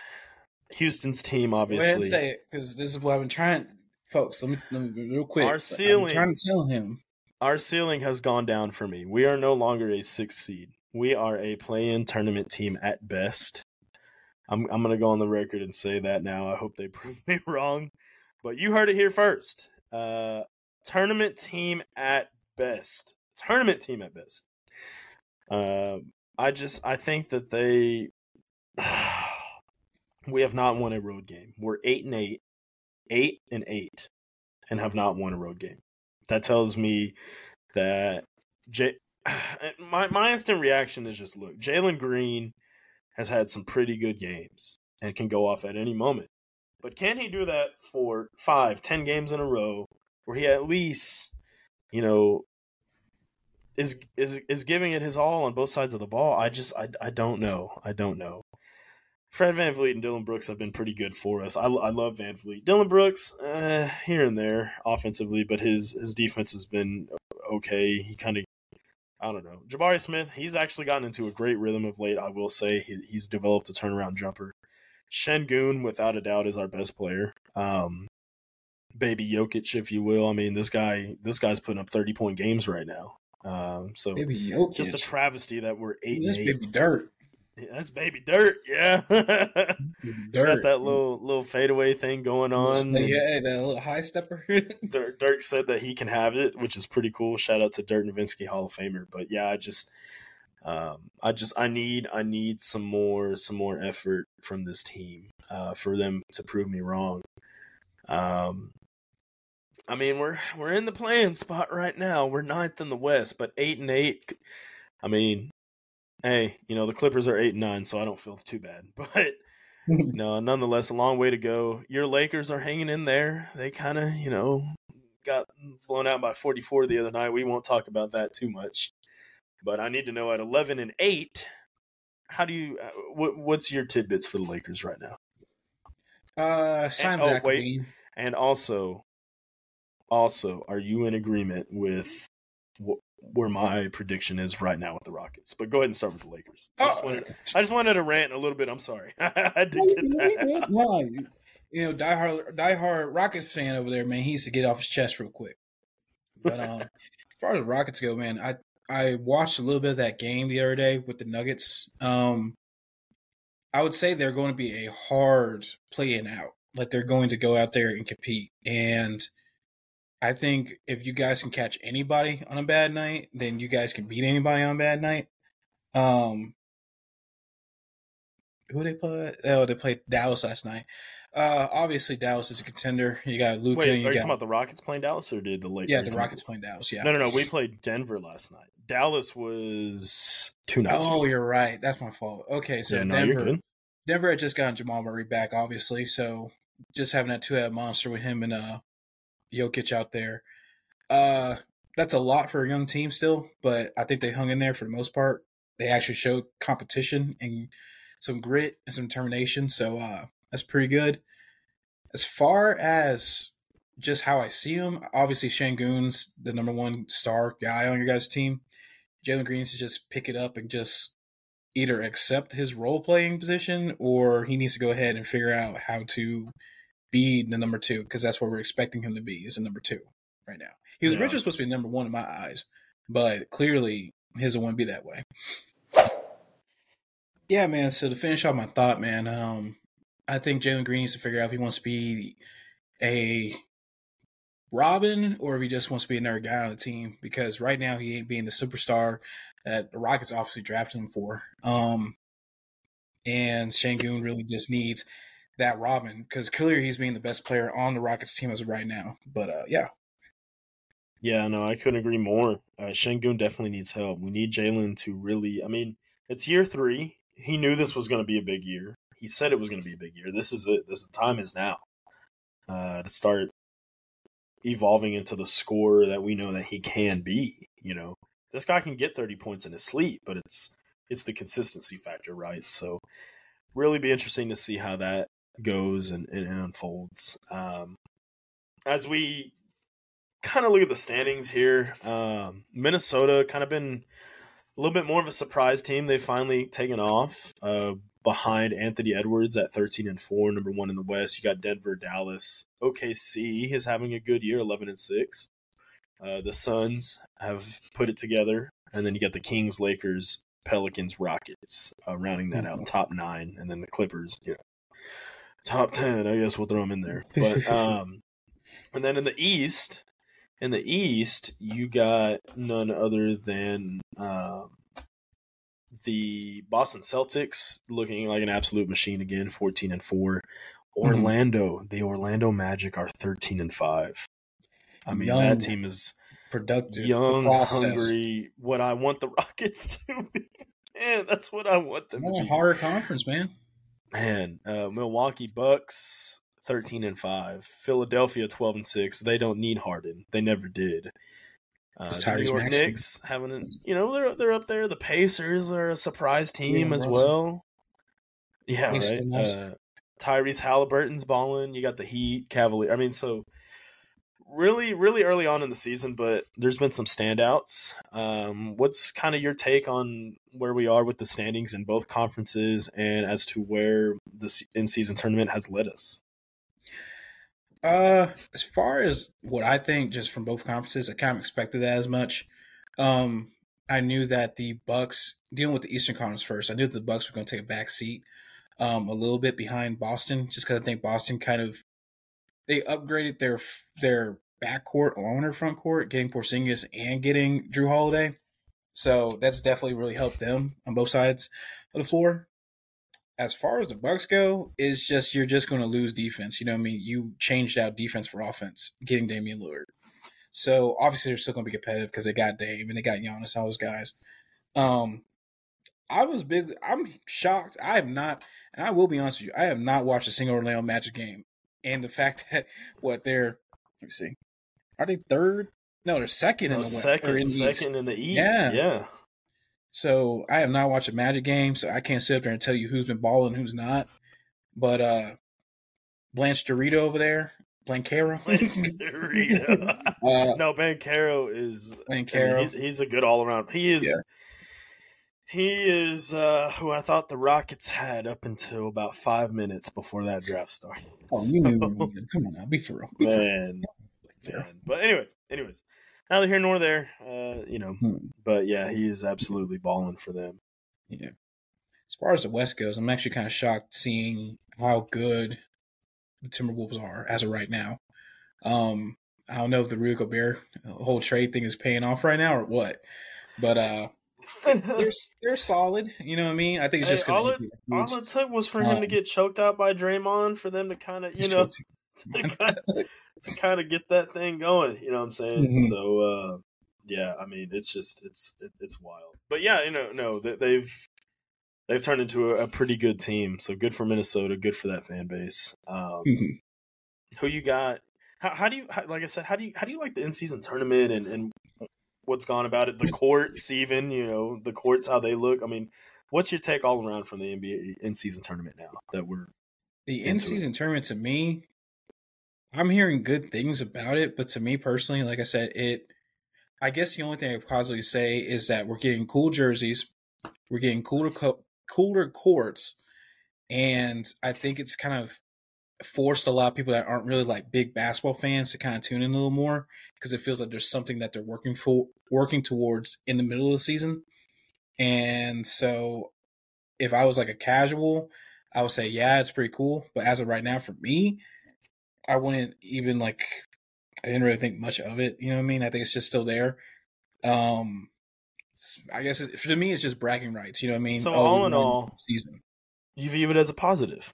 Houston's team, obviously. Go ahead and say it because this is what I've been trying, folks. Let me, let me real quick. Our ceiling, I'm trying to tell him. Our ceiling has gone down for me. We are no longer a six seed. We are a play-in tournament team at best. I'm I'm gonna go on the record and say that now. I hope they prove me wrong, but you heard it here first. Uh, tournament team at best. Tournament team at best. Uh, I just I think that they we have not won a road game. We're eight and eight, eight and eight, and have not won a road game. That tells me that J. My my instant reaction is just look, Jalen Green has had some pretty good games and can go off at any moment. But can he do that for five, ten games in a row where he at least, you know, is is is giving it his all on both sides of the ball? I just I, I don't know. I don't know. Fred Van VanVleet and Dillon Brooks have been pretty good for us. I, I love VanVleet. Dillon Brooks, uh, here and there offensively, but his his defense has been okay. He kind of I don't know. Jabari Smith, he's actually gotten into a great rhythm of late. I will say he, he's developed a turnaround jumper. Sengun, without a doubt, is our best player. Um, baby Jokic, if you will. I mean, this guy, this guy's putting up thirty point games right now. Um, so baby Jokic. just a travesty that we're eight. Eight. baby dirt. Yeah, that's baby dirt. Yeah, he's Dirt. got that little little fadeaway thing going on. yeah, that little high stepper. Dirk, Dirk said that he can have it, which is pretty cool. Shout out to Dirk Nowitzki, Hall of Famer. But yeah, I just, um, I just, I need, I need some more, some more effort from this team uh, for them to prove me wrong. Um, I mean, we're we're in the playing spot right now. We're ninth in the West, but eight and eight. I mean, hey, you know the Clippers are eight and nine, so I don't feel too bad. But no, nonetheless, a long way to go. Your Lakers are hanging in there. They kind of, you know, got blown out by 44 the other night. We won't talk about that too much. But I need to know at 11 and 8, how do you, uh, what, what's your tidbits for the Lakers right now? uh, sign oh, Zach wait. And also, also, are you in agreement with where my prediction is right now with the Rockets? But go ahead and start with the Lakers. I just Oh, wanted, okay. I just wanted to rant a little bit. I'm sorry. I had to get that. out. No, you- you know, diehard diehard Rockets fan over there, man. He needs to get off his chest real quick. But um, as far as the Rockets go, man, I I watched a little bit of that game the other day with the Nuggets. Um, I would say they're going to be a hard play-in out. Like they're going to go out there and compete. And I think if you guys can catch anybody on a bad night, then you guys can beat anybody on a bad night. Um, who they play? Oh, they played Dallas last night. Uh, obviously Dallas is a contender. You got Luka. Wait, are you you got, talking about the Rockets playing Dallas or did the Lakers? yeah, the Rockets playing Dallas. Yeah. No, no, no. We played Denver last night. Dallas was two nights. Oh, ago. you're right. That's my fault. Okay, so Yeah, no, Denver. Denver had just gotten Jamal Murray back, obviously. So just having that two head monster with him and uh Jokic out there. Uh that's a lot for a young team still, but I think they hung in there for the most part. They actually showed competition and some grit and some determination. So uh that's pretty good. As far as just how I see him, obviously Sengun's the number one star guy on your guys' team. Jalen Green needs to just pick it up and just either accept his role playing position or he needs to go ahead and figure out how to be the number two because that's what we're expecting him to be is a number two right now. He was Yeah. originally supposed to be number one in my eyes, but clearly his won't be that way. Yeah, man. So to finish off my thought, man, um, I think Jalen Green needs to figure out if he wants to be a Robin or if he just wants to be another guy on the team because right now he ain't being the superstar that the Rockets obviously drafted him for. Um, and Sengun really just needs that Robin because clearly he's being the best player on the Rockets team as of right now. But uh, yeah, Yeah, no, I couldn't agree more. Uh, Sengun definitely needs help. We need Jalen to really. I mean, it's year three. He knew this was going to be a big year. He said it was going to be a big year. This is it. This the time is now uh, to start evolving into the scorer that we know that he can be. You know, this guy can get thirty points in his sleep, but it's it's the consistency factor, right? So, really be interesting to see how that goes and, and, unfolds. Um, as we kind of look at the standings here. Um, Minnesota kind of been a little bit more of a surprise team. They've finally taken off uh, behind Anthony Edwards at 13 and 4, number one in the West. You got Denver, Dallas. OKC is having a good year, 11 and 6. Uh, the Suns have put it together. And then you got the Kings, Lakers, Pelicans, Rockets, uh, rounding that out, top nine. And then the Clippers, you know, top 10. I guess we'll throw them in there. But, um, and then in the East, in the East, you got none other than um, the Boston Celtics looking like an absolute machine again, fourteen and four. Orlando, the Orlando Magic are thirteen and five. I mean, Young, that team is productive, young, hungry. What I want the Rockets to be. Man, that's what I want them Come to be. harder conference, man. Man, uh, Milwaukee Bucks thirteen and five. Philadelphia twelve and six. They don't need Harden. They never did. Uh, the New York Maxey. Knicks having, a, you know, they're they're up there. The Pacers are a surprise team Yeah, as Russell. well. Yeah, right. Uh, Tyrese Halliburton's balling. You got the Heat, Cavalier. I mean, so really, really early on in the season, but there's been some standouts. Um, what's kind of your take on where we are with the standings in both conferences and as to where the in season tournament has led us? Uh, as far as what I think, just from both conferences, I kind of expected that as much. Um, I knew that the Bucks dealing with the Eastern Conference first. I knew that the Bucks were going to take a back seat, um, a little bit behind Boston, just because I think Boston kind of they upgraded their their backcourt along their front court, getting Porzingis and getting Jrue Holiday. So that's definitely really helped them on both sides of the floor as far as the Bucks go, is just you're just going to lose defense. You know, what I mean, you changed out defense for offense, getting Damian Lillard. So obviously they're still going to be competitive because they got Dame and they got Giannis, all those guys. Um, I was big. I'm shocked. I have not, and I will be honest with you, I have not watched a single Orlando Magic game. And the fact that what they're, let me see, are they third? No, they're second no, in the second, in the second East. in the East. Yeah, yeah. So I have not watched a Magic game, so I can't sit up there and tell you who's been balling, who's not. But uh Blanche Dorito over there, Blancaro. Uh, no, Banchero is mean, he's, he's, a good all around. He is. Yeah. He is uh, who I thought the Rockets had up until about five minutes before that draft started. Oh, you knew. Come on now, be for real. Be man, for real. man. But anyways, anyways, neither here nor there. Uh, you know, hmm. but yeah, he is absolutely balling for them. Yeah. As far as the West goes, I'm actually kind of shocked seeing how good the Timberwolves are as of right now. Um, I don't know if the Rudy Gobert whole trade thing is paying off right now or what, but uh, they're they're solid. You know what I mean? I think it's just hey, all, it, all it took was for him um, to get choked out by Draymond for them to kind of you know to kind of, to kind of get that thing going. You know what I'm saying? Mm-hmm. So uh, yeah, I mean, it's just it's it, it's wild. But yeah, you know, no, they've they've turned into a, a, pretty good team. So good for Minnesota. Good for that fan base. Um, mm-hmm. Who you got? How, how do you how, like I said? How do you how do you like the in season tournament and and what's gone about it? The courts, even you know, the courts how they look. I mean, what's your take all around from the NBA in season tournament now that we're the in season tournament to me I'm hearing good things about it, but to me personally, like I said, it. I guess the only thing I could possibly say is that we're getting cool jerseys, we're getting cooler co- cooler courts, and I think it's kind of forced a lot of people that aren't really like big basketball fans to kind of tune in a little more because it feels like there's something that they're working for working towards in the middle of the season. And so if I was like a casual, I would say yeah, it's pretty cool, but as of right now for me, I wouldn't even like. I didn't really think much of it. You know what I mean? I think it's just still there. Um, I guess it, for me, it's just bragging rights. You know what I mean? So oh, all in all, season you view it as a positive.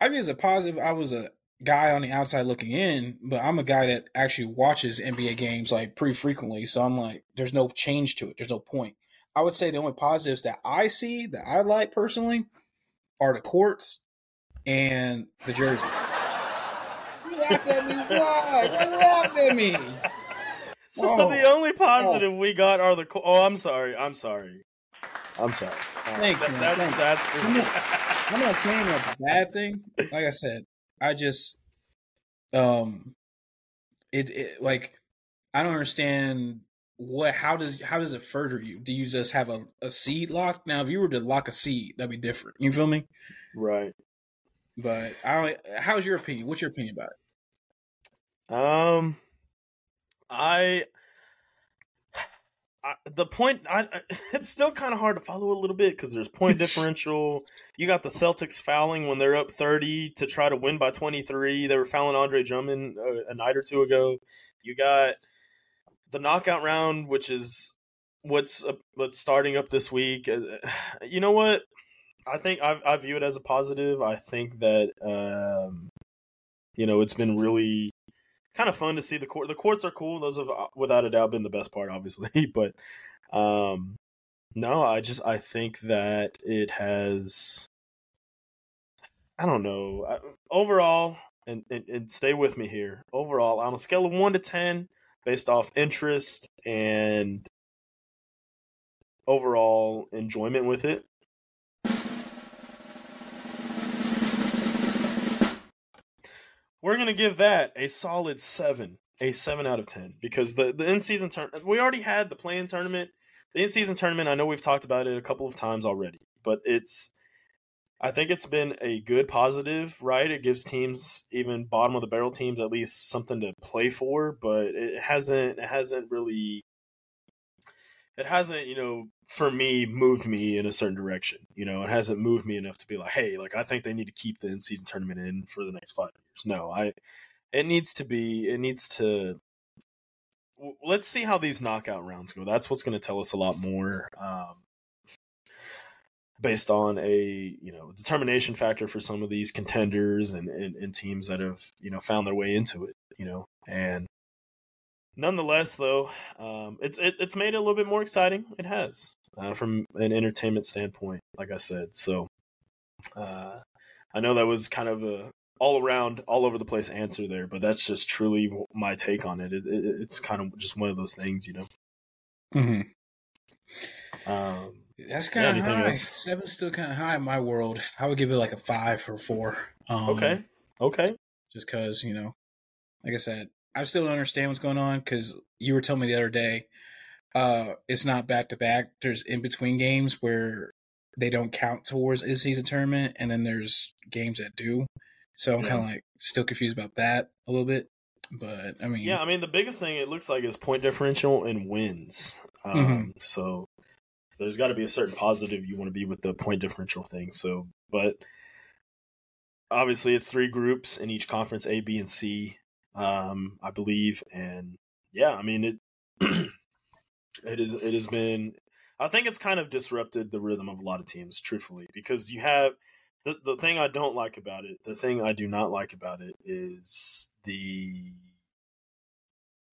I it as a positive. I was a guy on the outside looking in, but I'm a guy that actually watches NBA games like pretty frequently. So I'm like, there's no change to it. There's no point. I would say the only positives that I see that I like personally are the courts and the jerseys. You laughed at me. Why? You laughed at me? So oh. the only positive oh. we got are the. Oh, I'm sorry. I'm sorry. I'm sorry. Thanks, man. That's Thanks. that's. Not, I'm not saying a bad thing. Like I said, I just um, it, it like I don't understand what how does how does it further you? Do you just have a, a seed lock? Now, if you were to lock a seed, that'd be different. You feel me? Right. But I how's your opinion? What's your opinion about it? Um, I, I the point. I it's still kind of hard to follow a little bit because there's point differential. You got the Celtics fouling when they're up thirty to try to win by twenty three. They were fouling Andre Drummond a, uh, a night or two ago. You got the knockout round, which is what's uh, what's starting up this week. Uh, you know what? I think I, I view it as a positive. I think that um, you know it's been really kind of fun to see the court. The courts are cool; those have uh, without a doubt been the best part, obviously. but um, no, I just I think that it has. I don't know. overall, and, and, and stay with me here. Overall, on a scale of one to ten, based off interest and overall enjoyment with it, we're gonna give that a solid seven, a seven out of ten because the the in season turn we already had the playing tournament, the in season tournament. I know we've talked about it a couple of times already, but it's I think it's been a good positive, right? It gives teams, even bottom of the barrel teams, at least something to play for. But it hasn't, it hasn't really, it hasn't, you know, for me, moved me in a certain direction. You know, it hasn't moved me enough to be like, hey, like I think they need to keep the in season tournament in for the next five years. No, I, it needs to be, it needs to. Let's see how these knockout rounds go. That's what's going to tell us a lot more. Um, based on a you know determination factor for some of these contenders and, and, and, teams that have you know found their way into it you know and nonetheless though um, it's it, it's made it a little bit more exciting it has uh, from an entertainment standpoint like i said so uh, i know that was kind of a all around all over the place answer there but that's just truly my take on it, it, it it's kind of just one of those things you know mm-hmm. um, that's kind of yeah, high. Seven's still kind of high in my world. I would give it like a five or four. Um, okay. Okay. Just because you know, like I said, I still don't understand what's going on because you were telling me the other day, uh, it's not back to back. There's in between games where they don't count towards a season tournament, and then there's games that do. So I'm yeah. kind of like still confused about that a little bit. But I mean, yeah, I mean the biggest thing it looks like is point differential and wins. Mm-hmm. Um, mm-hmm. So there's got to be a certain positive you want to be with the point differential thing. So, but obviously it's three groups in each conference, A, B, and C, um, I believe, and yeah, I mean it. it is. It has been. I think it's kind of disrupted the rhythm of a lot of teams, truthfully, because you have the the thing I don't like about it. The thing I do not like about it is the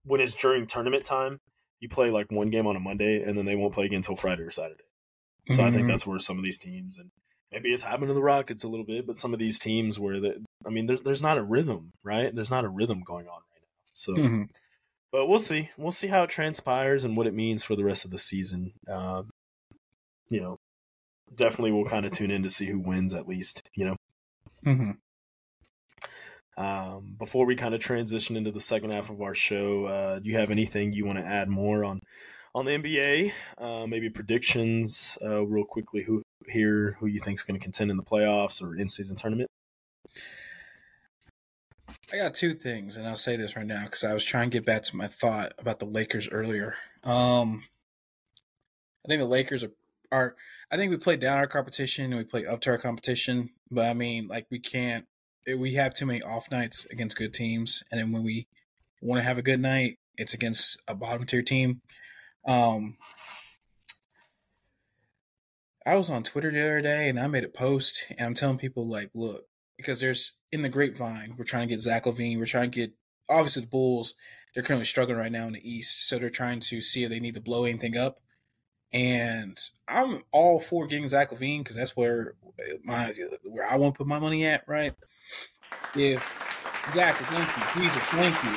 when it's during tournament time you play like one game on a Monday and then they won't play again until Friday or Saturday. So mm-hmm. I think mm-hmm. that's where some of these teams and maybe it's happened to the Rockets a little bit, but some of these teams where the I mean there's there's not a rhythm, right? There's not a rhythm going on right now. So mm-hmm. but we'll see. We'll see how it transpires and what it means for the rest of the season. Um, you know, definitely we'll kind of tune in to see who wins at least, you know. Mm-hmm. Um, before we kind of transition into the second half of our show, uh, do you have anything you want to add more on on the NBA? Uh, maybe predictions, uh, real quickly. Who here? Who you think is going to contend in the playoffs or in season tournament? I got two things, and I'll say this right now because I was trying to get back to my thought about the Lakers earlier. Um, I think the Lakers are, are. I think we play down our competition and we play up to our competition, but I mean, like we can't we have too many off nights against good teams, and then when we want to have a good night, it's against a bottom tier team. Um, I was on Twitter the other day, and I made a post, and I'm telling people like, look, because there's in the grapevine, we're trying to get Zach LaVine, we're trying to get obviously the Bulls. They're currently struggling right now in the East, so they're trying to see if they need to blow anything up. And I'm all for getting Zach LaVine because that's where my where I want to put my money at, right? if exactly, thank you, Jesus, thank you.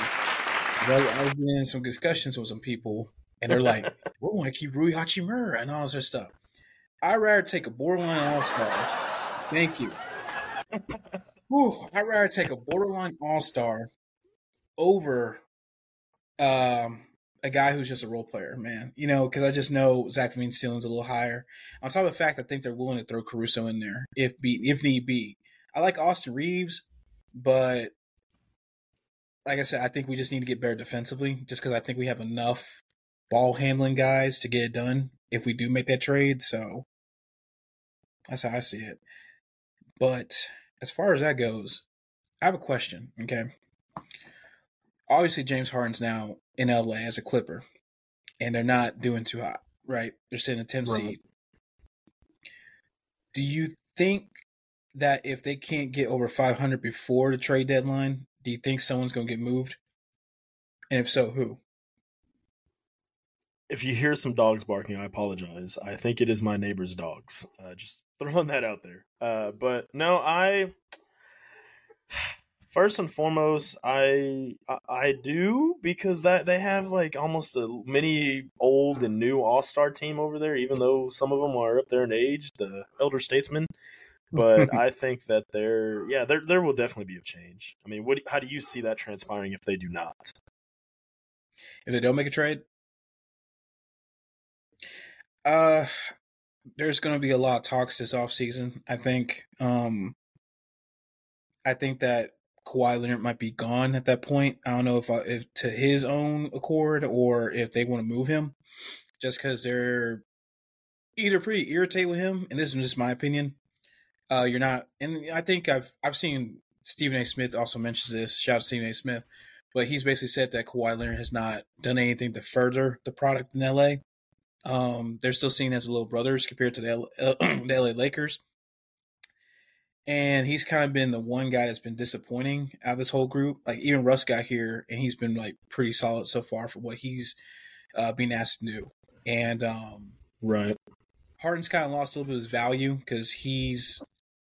But I was in some discussions with some people, and they're like, "We want to keep Rui Hachimura and all this stuff." I'd rather take a borderline all star. Thank you. Whew, I'd rather take a borderline all star over um, a guy who's just a role player, man. You know, because I just know Zach LaVine's ceiling's a little higher. On top of the fact, I think they're willing to throw Caruso in there if be if need be. I like Austin Reaves, but like I said, I think we just need to get better defensively just because I think we have enough ball handling guys to get it done if we do make that trade. So that's how I see it. But as far as that goes, I have a question. Okay. Obviously, James Harden's now in LA as a Clipper, and they're not doing too hot, right? They're sitting a 10 right. seed. Do you think that if they can't get over 500 before the trade deadline, do you think someone's going to get moved? And if so, who? If you hear some dogs barking, I apologize. I think it is my neighbor's dogs. Uh, just throwing that out there. Uh, but no, I first and foremost, I, I, I do because that they have like almost a mini old and new All Star team over there. Even though some of them are up there in age, the elder statesmen but I think that there, yeah, there there will definitely be a change. I mean, what? How do you see that transpiring if they do not? If they don't make a trade, uh, there's going to be a lot of talks this offseason. I think. Um, I think that Kawhi Leonard might be gone at that point. I don't know if uh, if to his own accord or if they want to move him, just because they're either pretty irritated with him, and this is just my opinion. Uh, you're not, and I think I've I've seen Stephen A. Smith also mentions this. Shout out to Stephen A. Smith, but he's basically said that Kawhi Leonard has not done anything to further the product in LA. Um, they're still seen as little brothers compared to the, L- the LA Lakers. And he's kind of been the one guy that's been disappointing out of this whole group. Like even Russ got here, and he's been like pretty solid so far for what he's uh, being asked to do. And um, right, Harden's kind of lost a little bit of his value because he's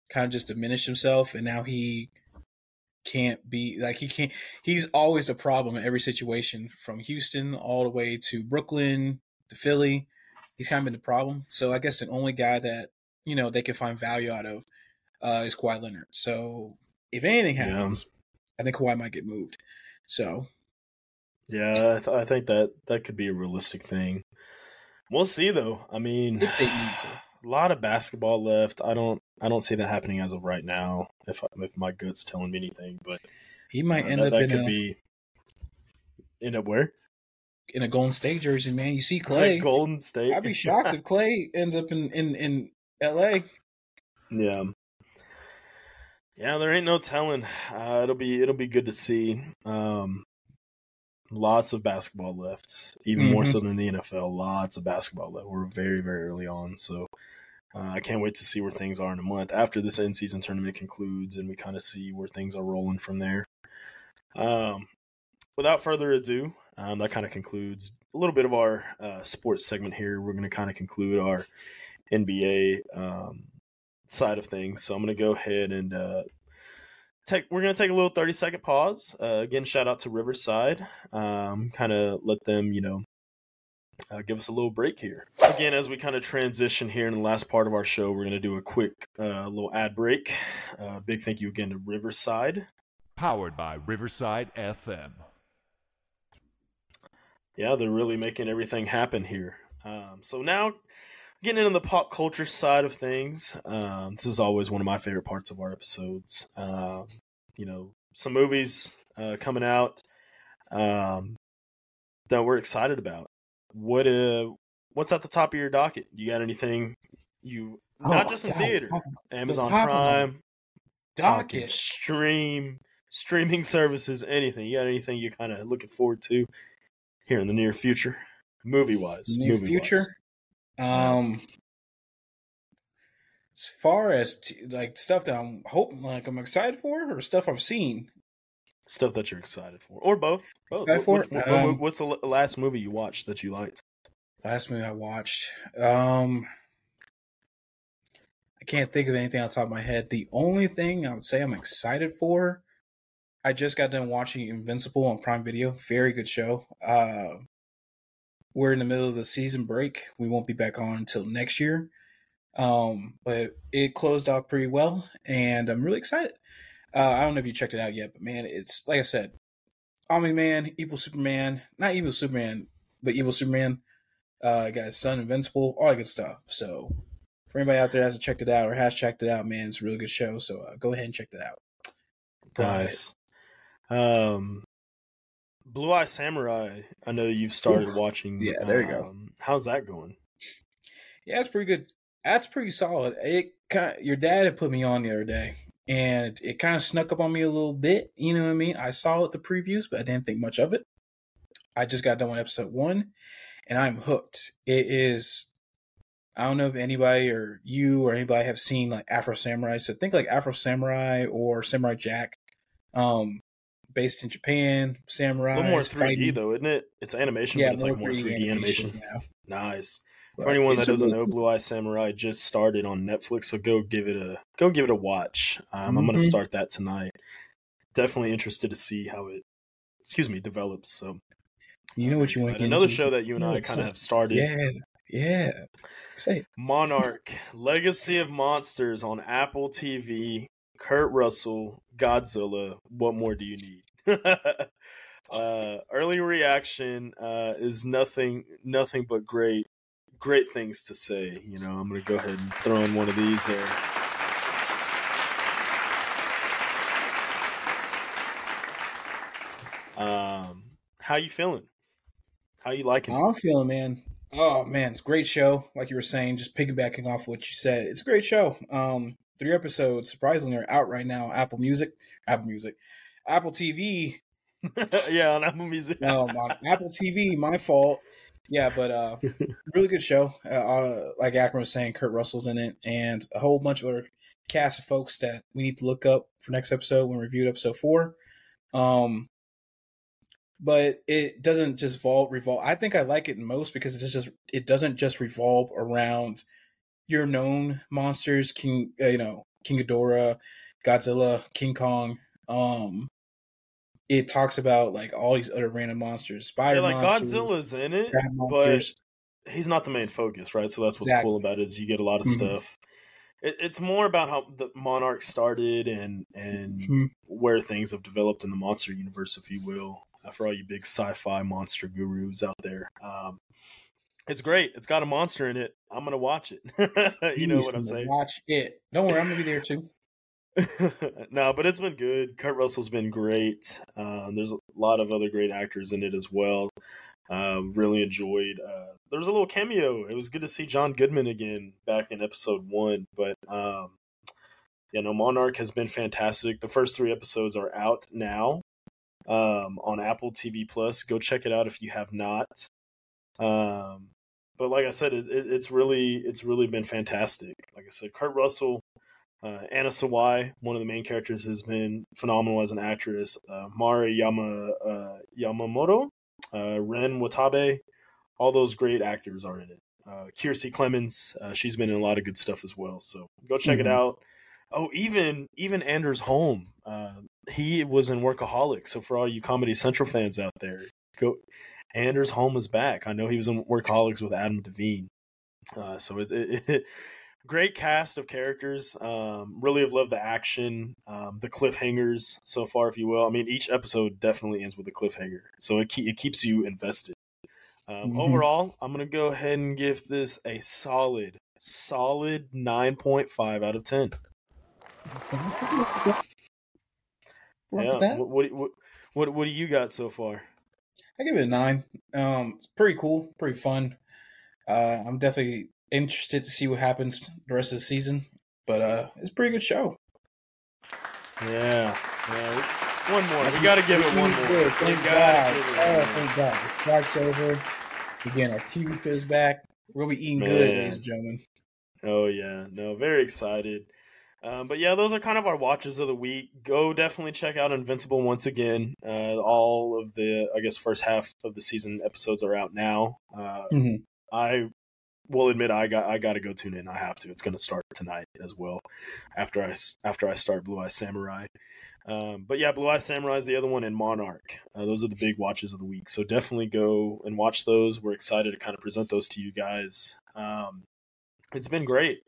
kind of just diminished himself, and now he can't be like he can't. He's always a problem in every situation, from Houston all the way to Brooklyn to Philly. He's kind of been the problem. So I guess the only guy that you know they can find value out of uh, is Kawhi Leonard. So if anything happens, yeah. I think Kawhi might get moved. So yeah, I, th- I, think that that could be a realistic thing. We'll see though. I mean, if they need to, a lot of basketball left. I don't I don't see that happening as of right now. If if my gut's telling me anything, but he might uh, end that, up that in could a, be end up where in a Golden State jersey, man. You see Clay, Golden State. I'd be shocked if Clay ends up in in in L.A. Yeah, yeah. There ain't no telling. Uh, it'll be it'll be good to see. Um, lots of basketball left, even mm-hmm. more so than the NFL. Lots of basketball left. We're very very early on, so. Uh, I can't wait to see where things are in a month after this end season tournament concludes, and we kind of see where things are rolling from there. Um, without further ado, um, that kind of concludes a little bit of our uh, sports segment here. We're going to kind of conclude our NBA um, side of things. So I'm going to go ahead and uh, take. We're going to take a little 30 second pause. Uh, again, shout out to Riverside. Um, kind of let them, you know, uh, give us a little break here. Again, as we kind of transition here in the last part of our show, we're going to do a quick uh, little ad break. Uh, big thank you again to Riverside. Powered by Riverside FM yeah, they're really making everything happen here. Um, so now, getting into the pop culture side of things, um, this is always one of my favorite parts of our episodes. Um, you know, some movies uh, coming out um, that we're excited about. What uh, what's at the top of your docket? You got anything you oh, not just in God. theater, Amazon Prime, docket, stream, streaming services, anything? You got anything you're kind of looking forward to here in the near future, movie wise. Near movie future, um, as far as t- like stuff that I'm hoping, like I'm excited for, or stuff I've seen. Stuff that you're excited for, or both. both. Excited for. What, um, what's the last movie you watched that you liked? Last movie I watched. Um, I can't think of anything on top of my head. The only thing I would say I'm excited for I just got done watching Invincible on Prime Video. Very good show. Uh, we're in the middle of the season break. We won't be back on until next year. Um, but it closed out pretty well, and I'm really excited. Uh, I don't know if you checked it out yet, but man, it's like I said, Omni Man, Evil Superman, not Evil Superman, but Evil Superman. Uh, got his son Invincible, all that good stuff. So, for anybody out there that hasn't checked it out or has checked it out, man, it's a really good show. So uh, go ahead and check that out. Nice. Um, Blue Eye Samurai. I know you've started Oof. watching. Yeah, there you go. Um, how's that going? Yeah, it's pretty good. That's pretty solid. It kind of, your dad had put me on the other day, and it kind of snuck up on me a little bit. You know what I mean? I saw it the previews, but I didn't think much of it. I just got done with episode one, and I'm hooked. It is. I don't know if anybody or you or anybody have seen like Afro Samurai. So think like Afro Samurai or Samurai Jack. Um, based in Japan, samurai. A little more 3D fighting. though, isn't it? It's animation, yeah, but it's like more 3D, 3D animation. animation. Yeah. Nice. For anyone that doesn't know, Blue Eye Samurai just started on Netflix, so go give it a go give it a watch. Um, mm-hmm. I'm going to start that tonight. Definitely interested to see how it, excuse me, develops. So you know what you want. Another show that you and I kind of have started. Yeah, Yeah. Say Monarch, Legacy of Monsters on Apple TV. Kurt Russell, Godzilla. What more do you need? uh, early reaction uh, is nothing, nothing but great, great things to say. You know, I'm gonna go ahead and throw in one of these there. Um, how you feeling? How you liking? I'm feeling, man. Oh man, it's great show. Like you were saying, just piggybacking off what you said, it's a great show. Um, three episodes surprisingly are out right now. Apple Music, Apple Music, Apple TV. yeah, on Apple Music. no, on Apple TV. My fault. Yeah, but uh, really good show. Uh, uh, like Akron was saying, Kurt Russell's in it, and a whole bunch of other cast of folks that we need to look up for next episode when we reviewed episode four. Um, but it doesn't just revolve. revolve. I think I like it most because it just it doesn't just revolve around your known monsters, King, uh, you know, King Ghidorah, Godzilla, King Kong. Um, it talks about like all these other random monsters, spider Yeah, like monsters, Godzilla's in it, but he's not the main focus, right? So that's what's Exactly. cool about it is you get a lot of Mhm. stuff. It, it's more about how the Monarch started and and Mhm. where things have developed in the monster universe, if you will, uh, for all you big sci-fi monster gurus out there. Um, it's great. It's got a monster in it. I'm gonna watch it. you know what I'm saying? Watch it. Don't worry, I'm gonna be there too. no, but it's been good. Kurt Russell's been great. Um, there's a lot of other great actors in it as well. Um, really enjoyed. Uh, there was a little cameo. It was good to see John Goodman again back in episode one. But um, you know, Monarch has been fantastic. The first three episodes are out now um, on Apple TV Plus. Go check it out if you have not. Um, but like I said, it, it, it's really it's really been fantastic. Like I said, Kurt Russell. Uh, Anna Sawai, one of the main characters, has been phenomenal as an actress. Uh, Mari Yama, uh, Yamamoto, uh, Ren Watabe, all those great actors are in it. Uh, Kiersey Clemons, uh, she's been in a lot of good stuff as well. So go check it Mhm. out. Oh, even even Anders Holm, uh, he was in Workaholics. So for all you Comedy Central fans out there, go. Anders Holm is back. I know he was in Workaholics with Adam DeVine. Uh, so it's it, it, great cast of characters. Um, really have loved the action, um, the cliffhangers so far, if you will. I mean, each episode definitely ends with a cliffhanger, so it ke- it keeps you invested. Um, Mhm. Overall, I'm gonna go ahead and give this a solid, solid nine point five out of ten. Yeah. What, what what what what do you got so far? I give it a nine. Um, it's pretty cool, pretty fun. Uh, I'm definitely interested to see what happens the rest of the season, but uh, it's a pretty good show. Yeah, yeah. One more. We got to give it one more. Good, Thank gotta God. give it Oh, one more. thank God. The strike's over. Again, our TV feels back. We'll be eating good, Man. ladies and gentlemen. Oh yeah, no, very excited. Um, but yeah, those are kind of our watches of the week. Go definitely check out Invincible once again. Uh, all of the, I guess, first half of the season episodes are out now. Uh, Mhm. I will admit I got I got to go tune in. I have to. It's going to start tonight as well. After I after I start Blue Eye Samurai. Um, but yeah, Blue Eye Samurai is the other one, and Monarch. Uh, those are the big watches of the week. So definitely go and watch those. We're excited to kind of present those to you guys. Um, it's been great.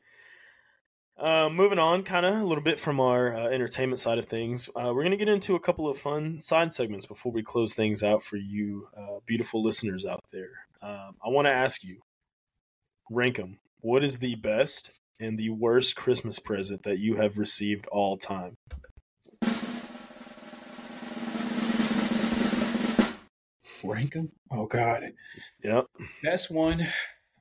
Uh, moving on, kind of a little bit from our uh, entertainment side of things, uh, we're going to get into a couple of fun side segments before we close things out for you, uh, beautiful listeners out there. Um, I want to ask you, rank them. What is the best and the worst Christmas present that you have received all time? Rank 'em? Oh God, Yep. best one.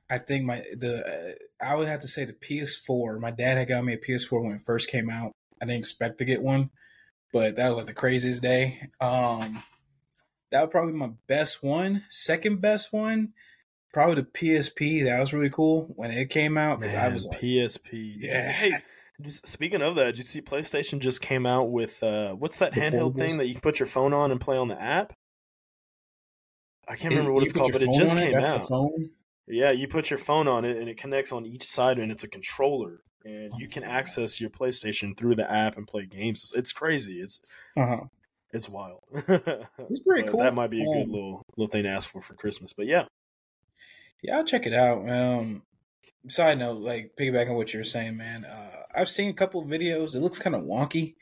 I think my the uh, I would have to say the PS4. My dad had got me a PS4 when it first came out. I didn't expect to get one, but that was like the craziest day. Um, that would probably be my best one. Second best one, probably the PSP. That was really cool when it came out because I was like, PSP. Did you see- Yeah. hey, just, speaking of that, did you see PlayStation just came out with uh, what's that The handheld thing that you can put your phone on and play on the app? I can't It- remember what it's called, but it just came That's out. Yeah, you put your phone on it and it connects on each side and it's a controller and you can access your PlayStation through the app and play games. It's, it's crazy. It's Uh huh. it's wild. It's pretty cool. That might be a good Um, little little thing to ask for for Christmas. But yeah, Yeah, I'll check it out. Um, side note, like piggyback on what you're saying, man. Uh, I've seen a couple of videos. It looks kind of wonky.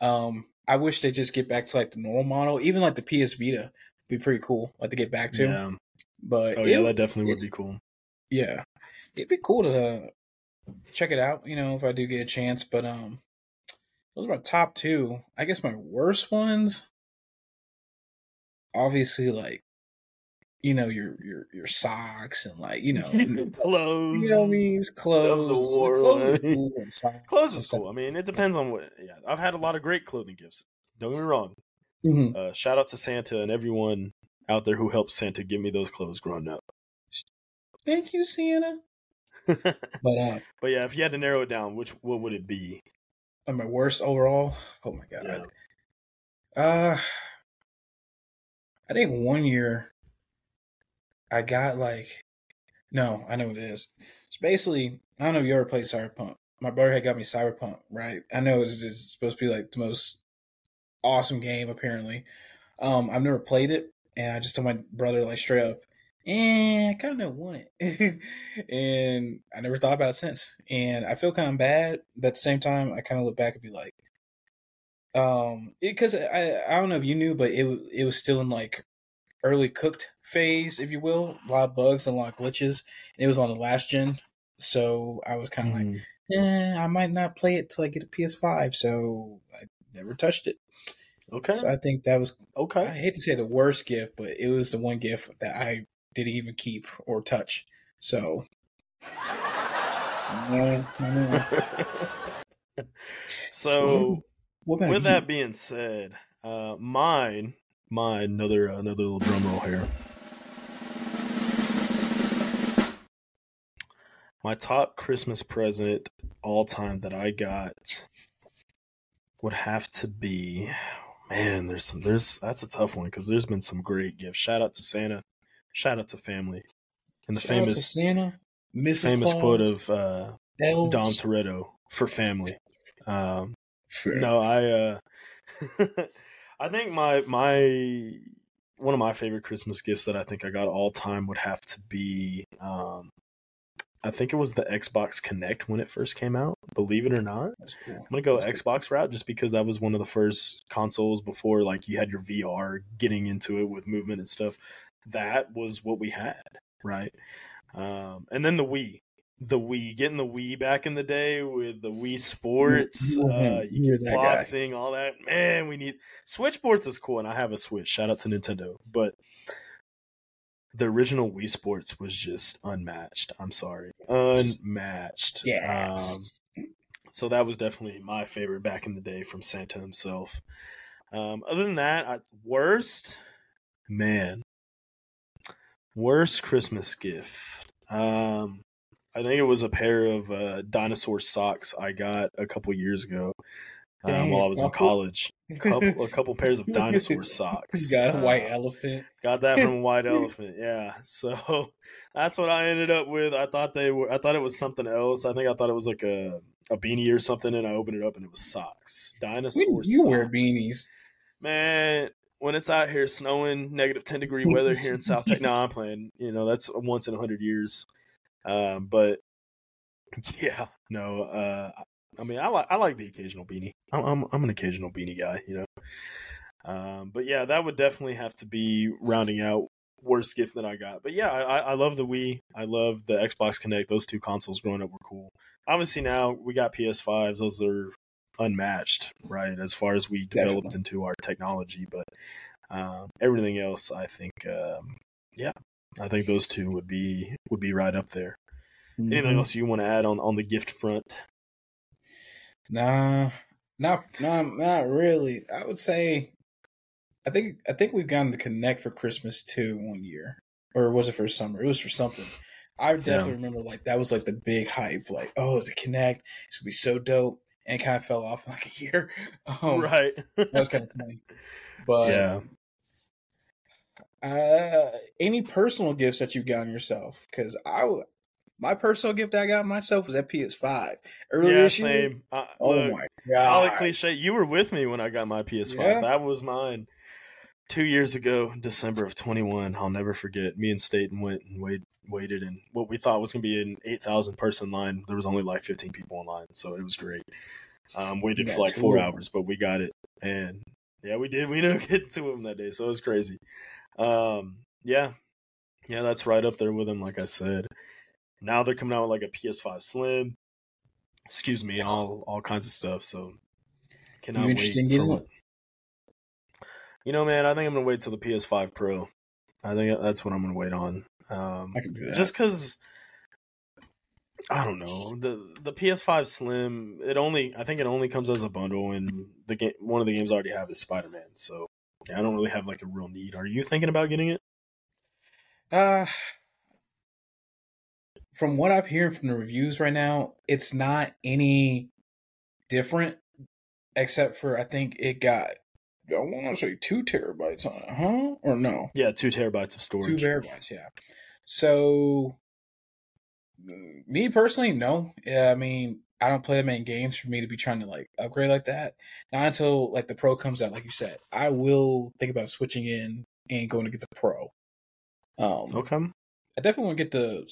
Um, I wish they just get back to like the normal model. Even like the PS Vita would be pretty cool, like to get back to. Yeah. But Oh yeah, it- that definitely would be cool. yeah, it'd be cool to uh, check it out. You know, if I do get a chance. But um, those are my top two. I guess my worst ones, obviously, like you know your your your socks and like you know clothes. you know what I mean, clothes. Clothes is cool Clothes is cool. I mean, it depends on what. Yeah, I've had a lot of great clothing gifts. Don't get me wrong. Mhm. Uh, shout out to Santa and everyone out there who helped Santa give me those clothes growing up. Thank you, Santa. but But uh, yeah, if you had to narrow it down, which what would it be? uh, my worst overall. Oh my god. Yeah. Uh, I think one year I got like, no, I know what it is. It's basically, I don't know if you ever played Cyberpunk. My brother had got me Cyberpunk, right? I know it's, it's supposed to be like the most awesome game, apparently. Um, I've never played it, and I just told my brother like straight up, eh, I kind of want it, and I never thought about it since. And I feel kind of bad, but at the same time, I kind of look back and be like, um, because I I don't know if you knew, but it it was still in like early cooked phase, if you will. A lot of bugs and a lot of glitches, and it was on the last gen, so I was kind of like, Mm. eh, I might not play it till I get a PS5, so I never touched it. Okay, So I think that was okay. I hate to say the worst gift, but it was the one gift that I didn't even keep or touch. So, yeah, I know. so with you? that being said, uh, mine, mine, another another little drum roll here. My top Christmas present all time that I got would have to be, man. There's some, there's that's a tough one because there's been some great gifts. Shout out to Santa, shout out to family, and the Shout famous Santa, Mrs. famous Claus, quote of uh, elves. Dom Toretto for family. Um, Fair. no, I uh I think my my one of my favorite Christmas gifts that I think I got all time would have to be um I think it was the Xbox Kinect when it first came out, believe it or not. Cool. I'm gonna go That's Xbox route just because that was one of the first consoles before like you had your VR getting into it with movement and stuff. That was what we had, right? Um, and then the Wii, the Wii, getting the Wii back in the day with the Wii Sports, You- uh, you get that guy. boxing, all that. Man, we need Switch Sports is cool, and I have a Switch. Shout out to Nintendo, but the original Wii Sports was just unmatched. I'm sorry, unmatched. Yeah. Um, so that was definitely my favorite back in the day from Santa himself. Um, other than that, I, worst, man, worst Christmas gift. Um, I think it was a pair of uh, dinosaur socks I got a couple years ago um, while I was in college. Couple, a couple pairs of dinosaur socks. You got a white Uh, elephant. Got that from White Elephant, yeah. So that's what I ended up with. I thought they were. I thought it was something else. I think I thought it was like a a beanie or something, and I opened it up and it was socks. Dinosaur. You wear beanies. man. When it's out here snowing, negative ten degree weather here in South Tech. No, I'm playing. You know that's once in a hundred years. Um, but yeah, no. Uh, I mean, I like I like the occasional beanie. I'm I'm, I'm an occasional beanie guy. You know. Um, but yeah, that would definitely have to be rounding out worst gift that I got. But yeah, I, I love the Wii. I love the Xbox Kinect. Those two consoles growing up were cool. Obviously now we got PS5s. Those are unmatched, right? As far as we developed Definitely. into our technology, but um, everything else, I think, um, yeah, I think those two would be would be right up there. Anything Mhm. else you want to add on on the gift front? Nah, not nah, not really. I would say, I think I think we've gotten to Kinect for Christmas too one year, or was it for summer? It was for something. I definitely remember like that was like the big hype. Like, oh, it's a Kinect. It's gonna be so dope, and it kind of fell off in like a year. Um, right. That was kind of funny. But yeah. uh, any personal gifts that you've gotten yourself? Because I, my personal gift I got myself was that PS5 earlier Yeah, this year. same. Uh, Oh look, my All god! cliche. You were with me when I got my PS5. Yeah. That was mine. two years ago, December of 21, I'll never forget. Me and Staten went and wait, waited in what we thought was going to be an 8,000 person line. There was only like 15 people in line, so it was great. Um, waited That's for like four cool. hours, but we got it. And yeah, we did. We didn't get to him that day, so it was crazy. Um, yeah, yeah, that's right up there with him. Like I said, now they're coming out with like a PS5 Slim. Excuse me, all all kinds of stuff. So cannot wait interested in for getting what. it? You know, man, I think I'm gonna wait till the PS5 Pro. I think that's what I'm gonna wait on. Um, I can do that. just because I don't know the the PS5 Slim. It only I think it only comes as a bundle, and the game one of the games I already have is Spider Man. So yeah, I don't really have like a real need. Are you thinking about getting it? Uh, from what I've heard from the reviews right now, it's not any different, except for I think it got I want to say two terabytes on it, huh? Or no, Yeah, two terabytes of storage. two terabytes. Yeah. So, me personally, no. Yeah, I mean, I don't play that many games for me to be trying to like upgrade like that. Not until like the Pro comes out, like you said. I will think about switching in and going to get the Pro. Um, Okay. I definitely want to get the.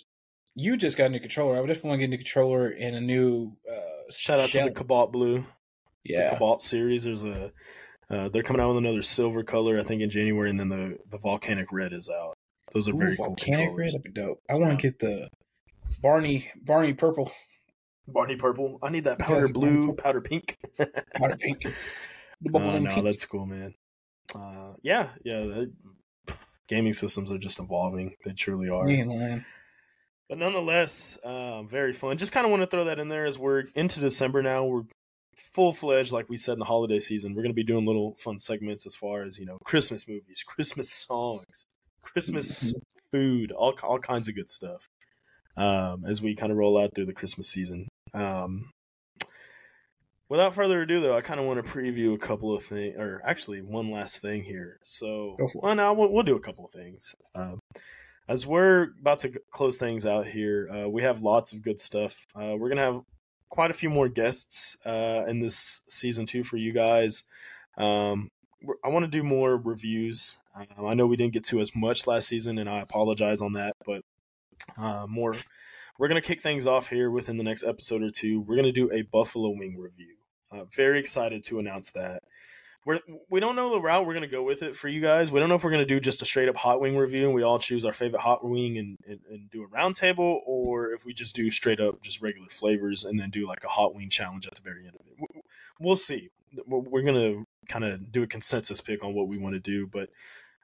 You just got a new controller. I would definitely want to get a new controller and a new. Uh, Shout out shell. to the Cobalt Blue, yeah. the Cobalt series. There's a uh, they're coming out with another silver color, I think, in January, and then the the Volcanic Red is out. Those are Ooh, very cool volcanic controllers. red would be dope. I want to get the Barney Barney purple Barney purple. I need that powder Yeah, blue, powder pink. powder pink. Uh, no, pink. that's cool, man. Uh, yeah, yeah. that- gaming systems are just evolving. They truly are. You ain't lying. But nonetheless, uh, very fun. Just kind of want to throw that in there as we're into December now. We're full fledged, like we said in the holiday season. We're going to be doing little fun segments as far as you know, Christmas movies, Christmas songs, Christmas food, all all kinds of good stuff. Um, as we kind of roll out through the Christmas season. Um, without further ado, though, I kind of want to preview a couple of things, or actually one last thing here. So, Go for it. well, now we'll, we'll do a couple of things. Um, as we're about to close things out here, uh, we have lots of good stuff. Uh, we're gonna have quite a few more guests uh, in this season two for you guys. Um, I want to do more reviews. Um, I know we didn't get to as much last season, and I apologize on that. But uh, more, we're gonna kick things off here within the next episode or two. We're gonna do a buffalo wing review. Uh, very excited to announce that. We're, we don't know the route we're going to go with it for you guys. We don't know if we're going to do just a straight up hot wing review and we all choose our favorite hot wing and, and, and do a round table, or if we just do straight up just regular flavors and then do like a hot wing challenge at the very end of it. We'll see. We're to kind of do a consensus pick on what we want to do, but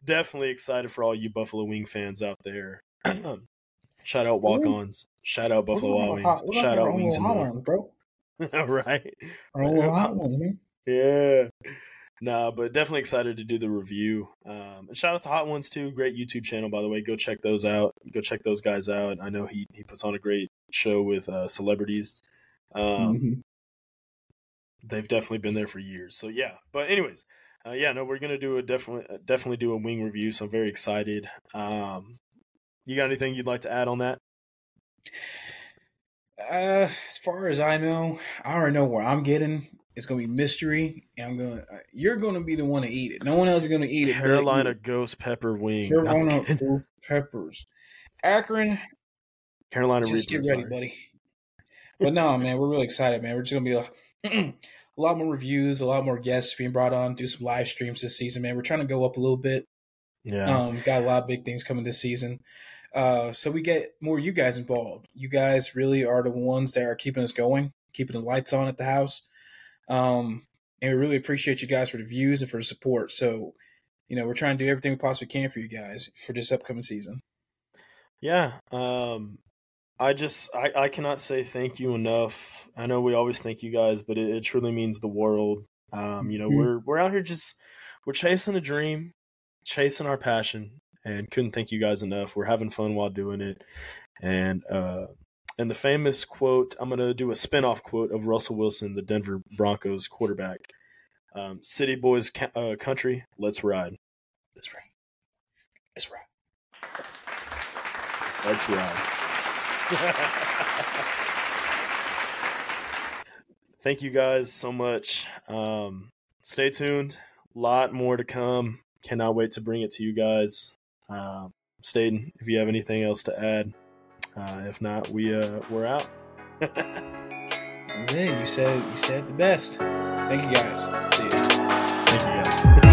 definitely excited for all you Buffalo Wing fans out there. Shout out Walk-On's. Shout out Buffalo Wild Wings. Shout out Wings and More. bro. right. Our hot ones, man. Yeah. Nah, but definitely excited to do the review. Um, and shout out to Hot Ones too. Great YouTube channel, by the way. Go check those out. Go check those guys out. I know he he puts on a great show with uh, celebrities. Um, Mhm. They've definitely been there for years. So yeah. But anyways, uh, yeah, no, we're gonna do a definitely definitely do a wing review. So I'm very excited. Um, you got anything you'd like to add on that? Uh, as far as I know, I already know where I'm getting. It's gonna be mystery, and I'm gonna. Uh, you're gonna be the one to eat it. No one else is gonna eat it. Carolina. Ghost Pepper Wing. Carolina. Ghost peppers. Akron, Carolina just Reaper. get ready, sorry. buddy. But no, man, we're really excited, man. We're just gonna be a, a lot more reviews, a lot more guests being brought on, do some live streams this season, man. We're trying to go up a little bit. Yeah. Um, got a lot of big things coming this season. Uh, so we get more you guys involved. You guys really are the ones that are keeping us going, keeping the lights on at the house. Um, and we really appreciate you guys for the views and for the support. So, you know, we're trying to do everything we possibly can for you guys for this upcoming season. Yeah. Um I just I, I cannot say thank you enough. I know we always thank you guys, but it, it truly means the world. Um, you know, Mhm. we're we're out here just we're chasing a dream, chasing our passion, and couldn't thank you guys enough. We're having fun while doing it. And uh and the famous quote, I'm gonna do a spin-off quote of Russell Wilson, the Denver Broncos quarterback. Um, City boys ca- uh, country, let's ride. That's right. That's right. Let's ride. Thank you guys so much. Um, stay tuned. A lot more to come. cannot wait to bring it to you guys. Staten, if you have anything else to add, uh, if not, we uh, we're out. That's it. You said you said the best. Thank you guys. See you. Thank you guys.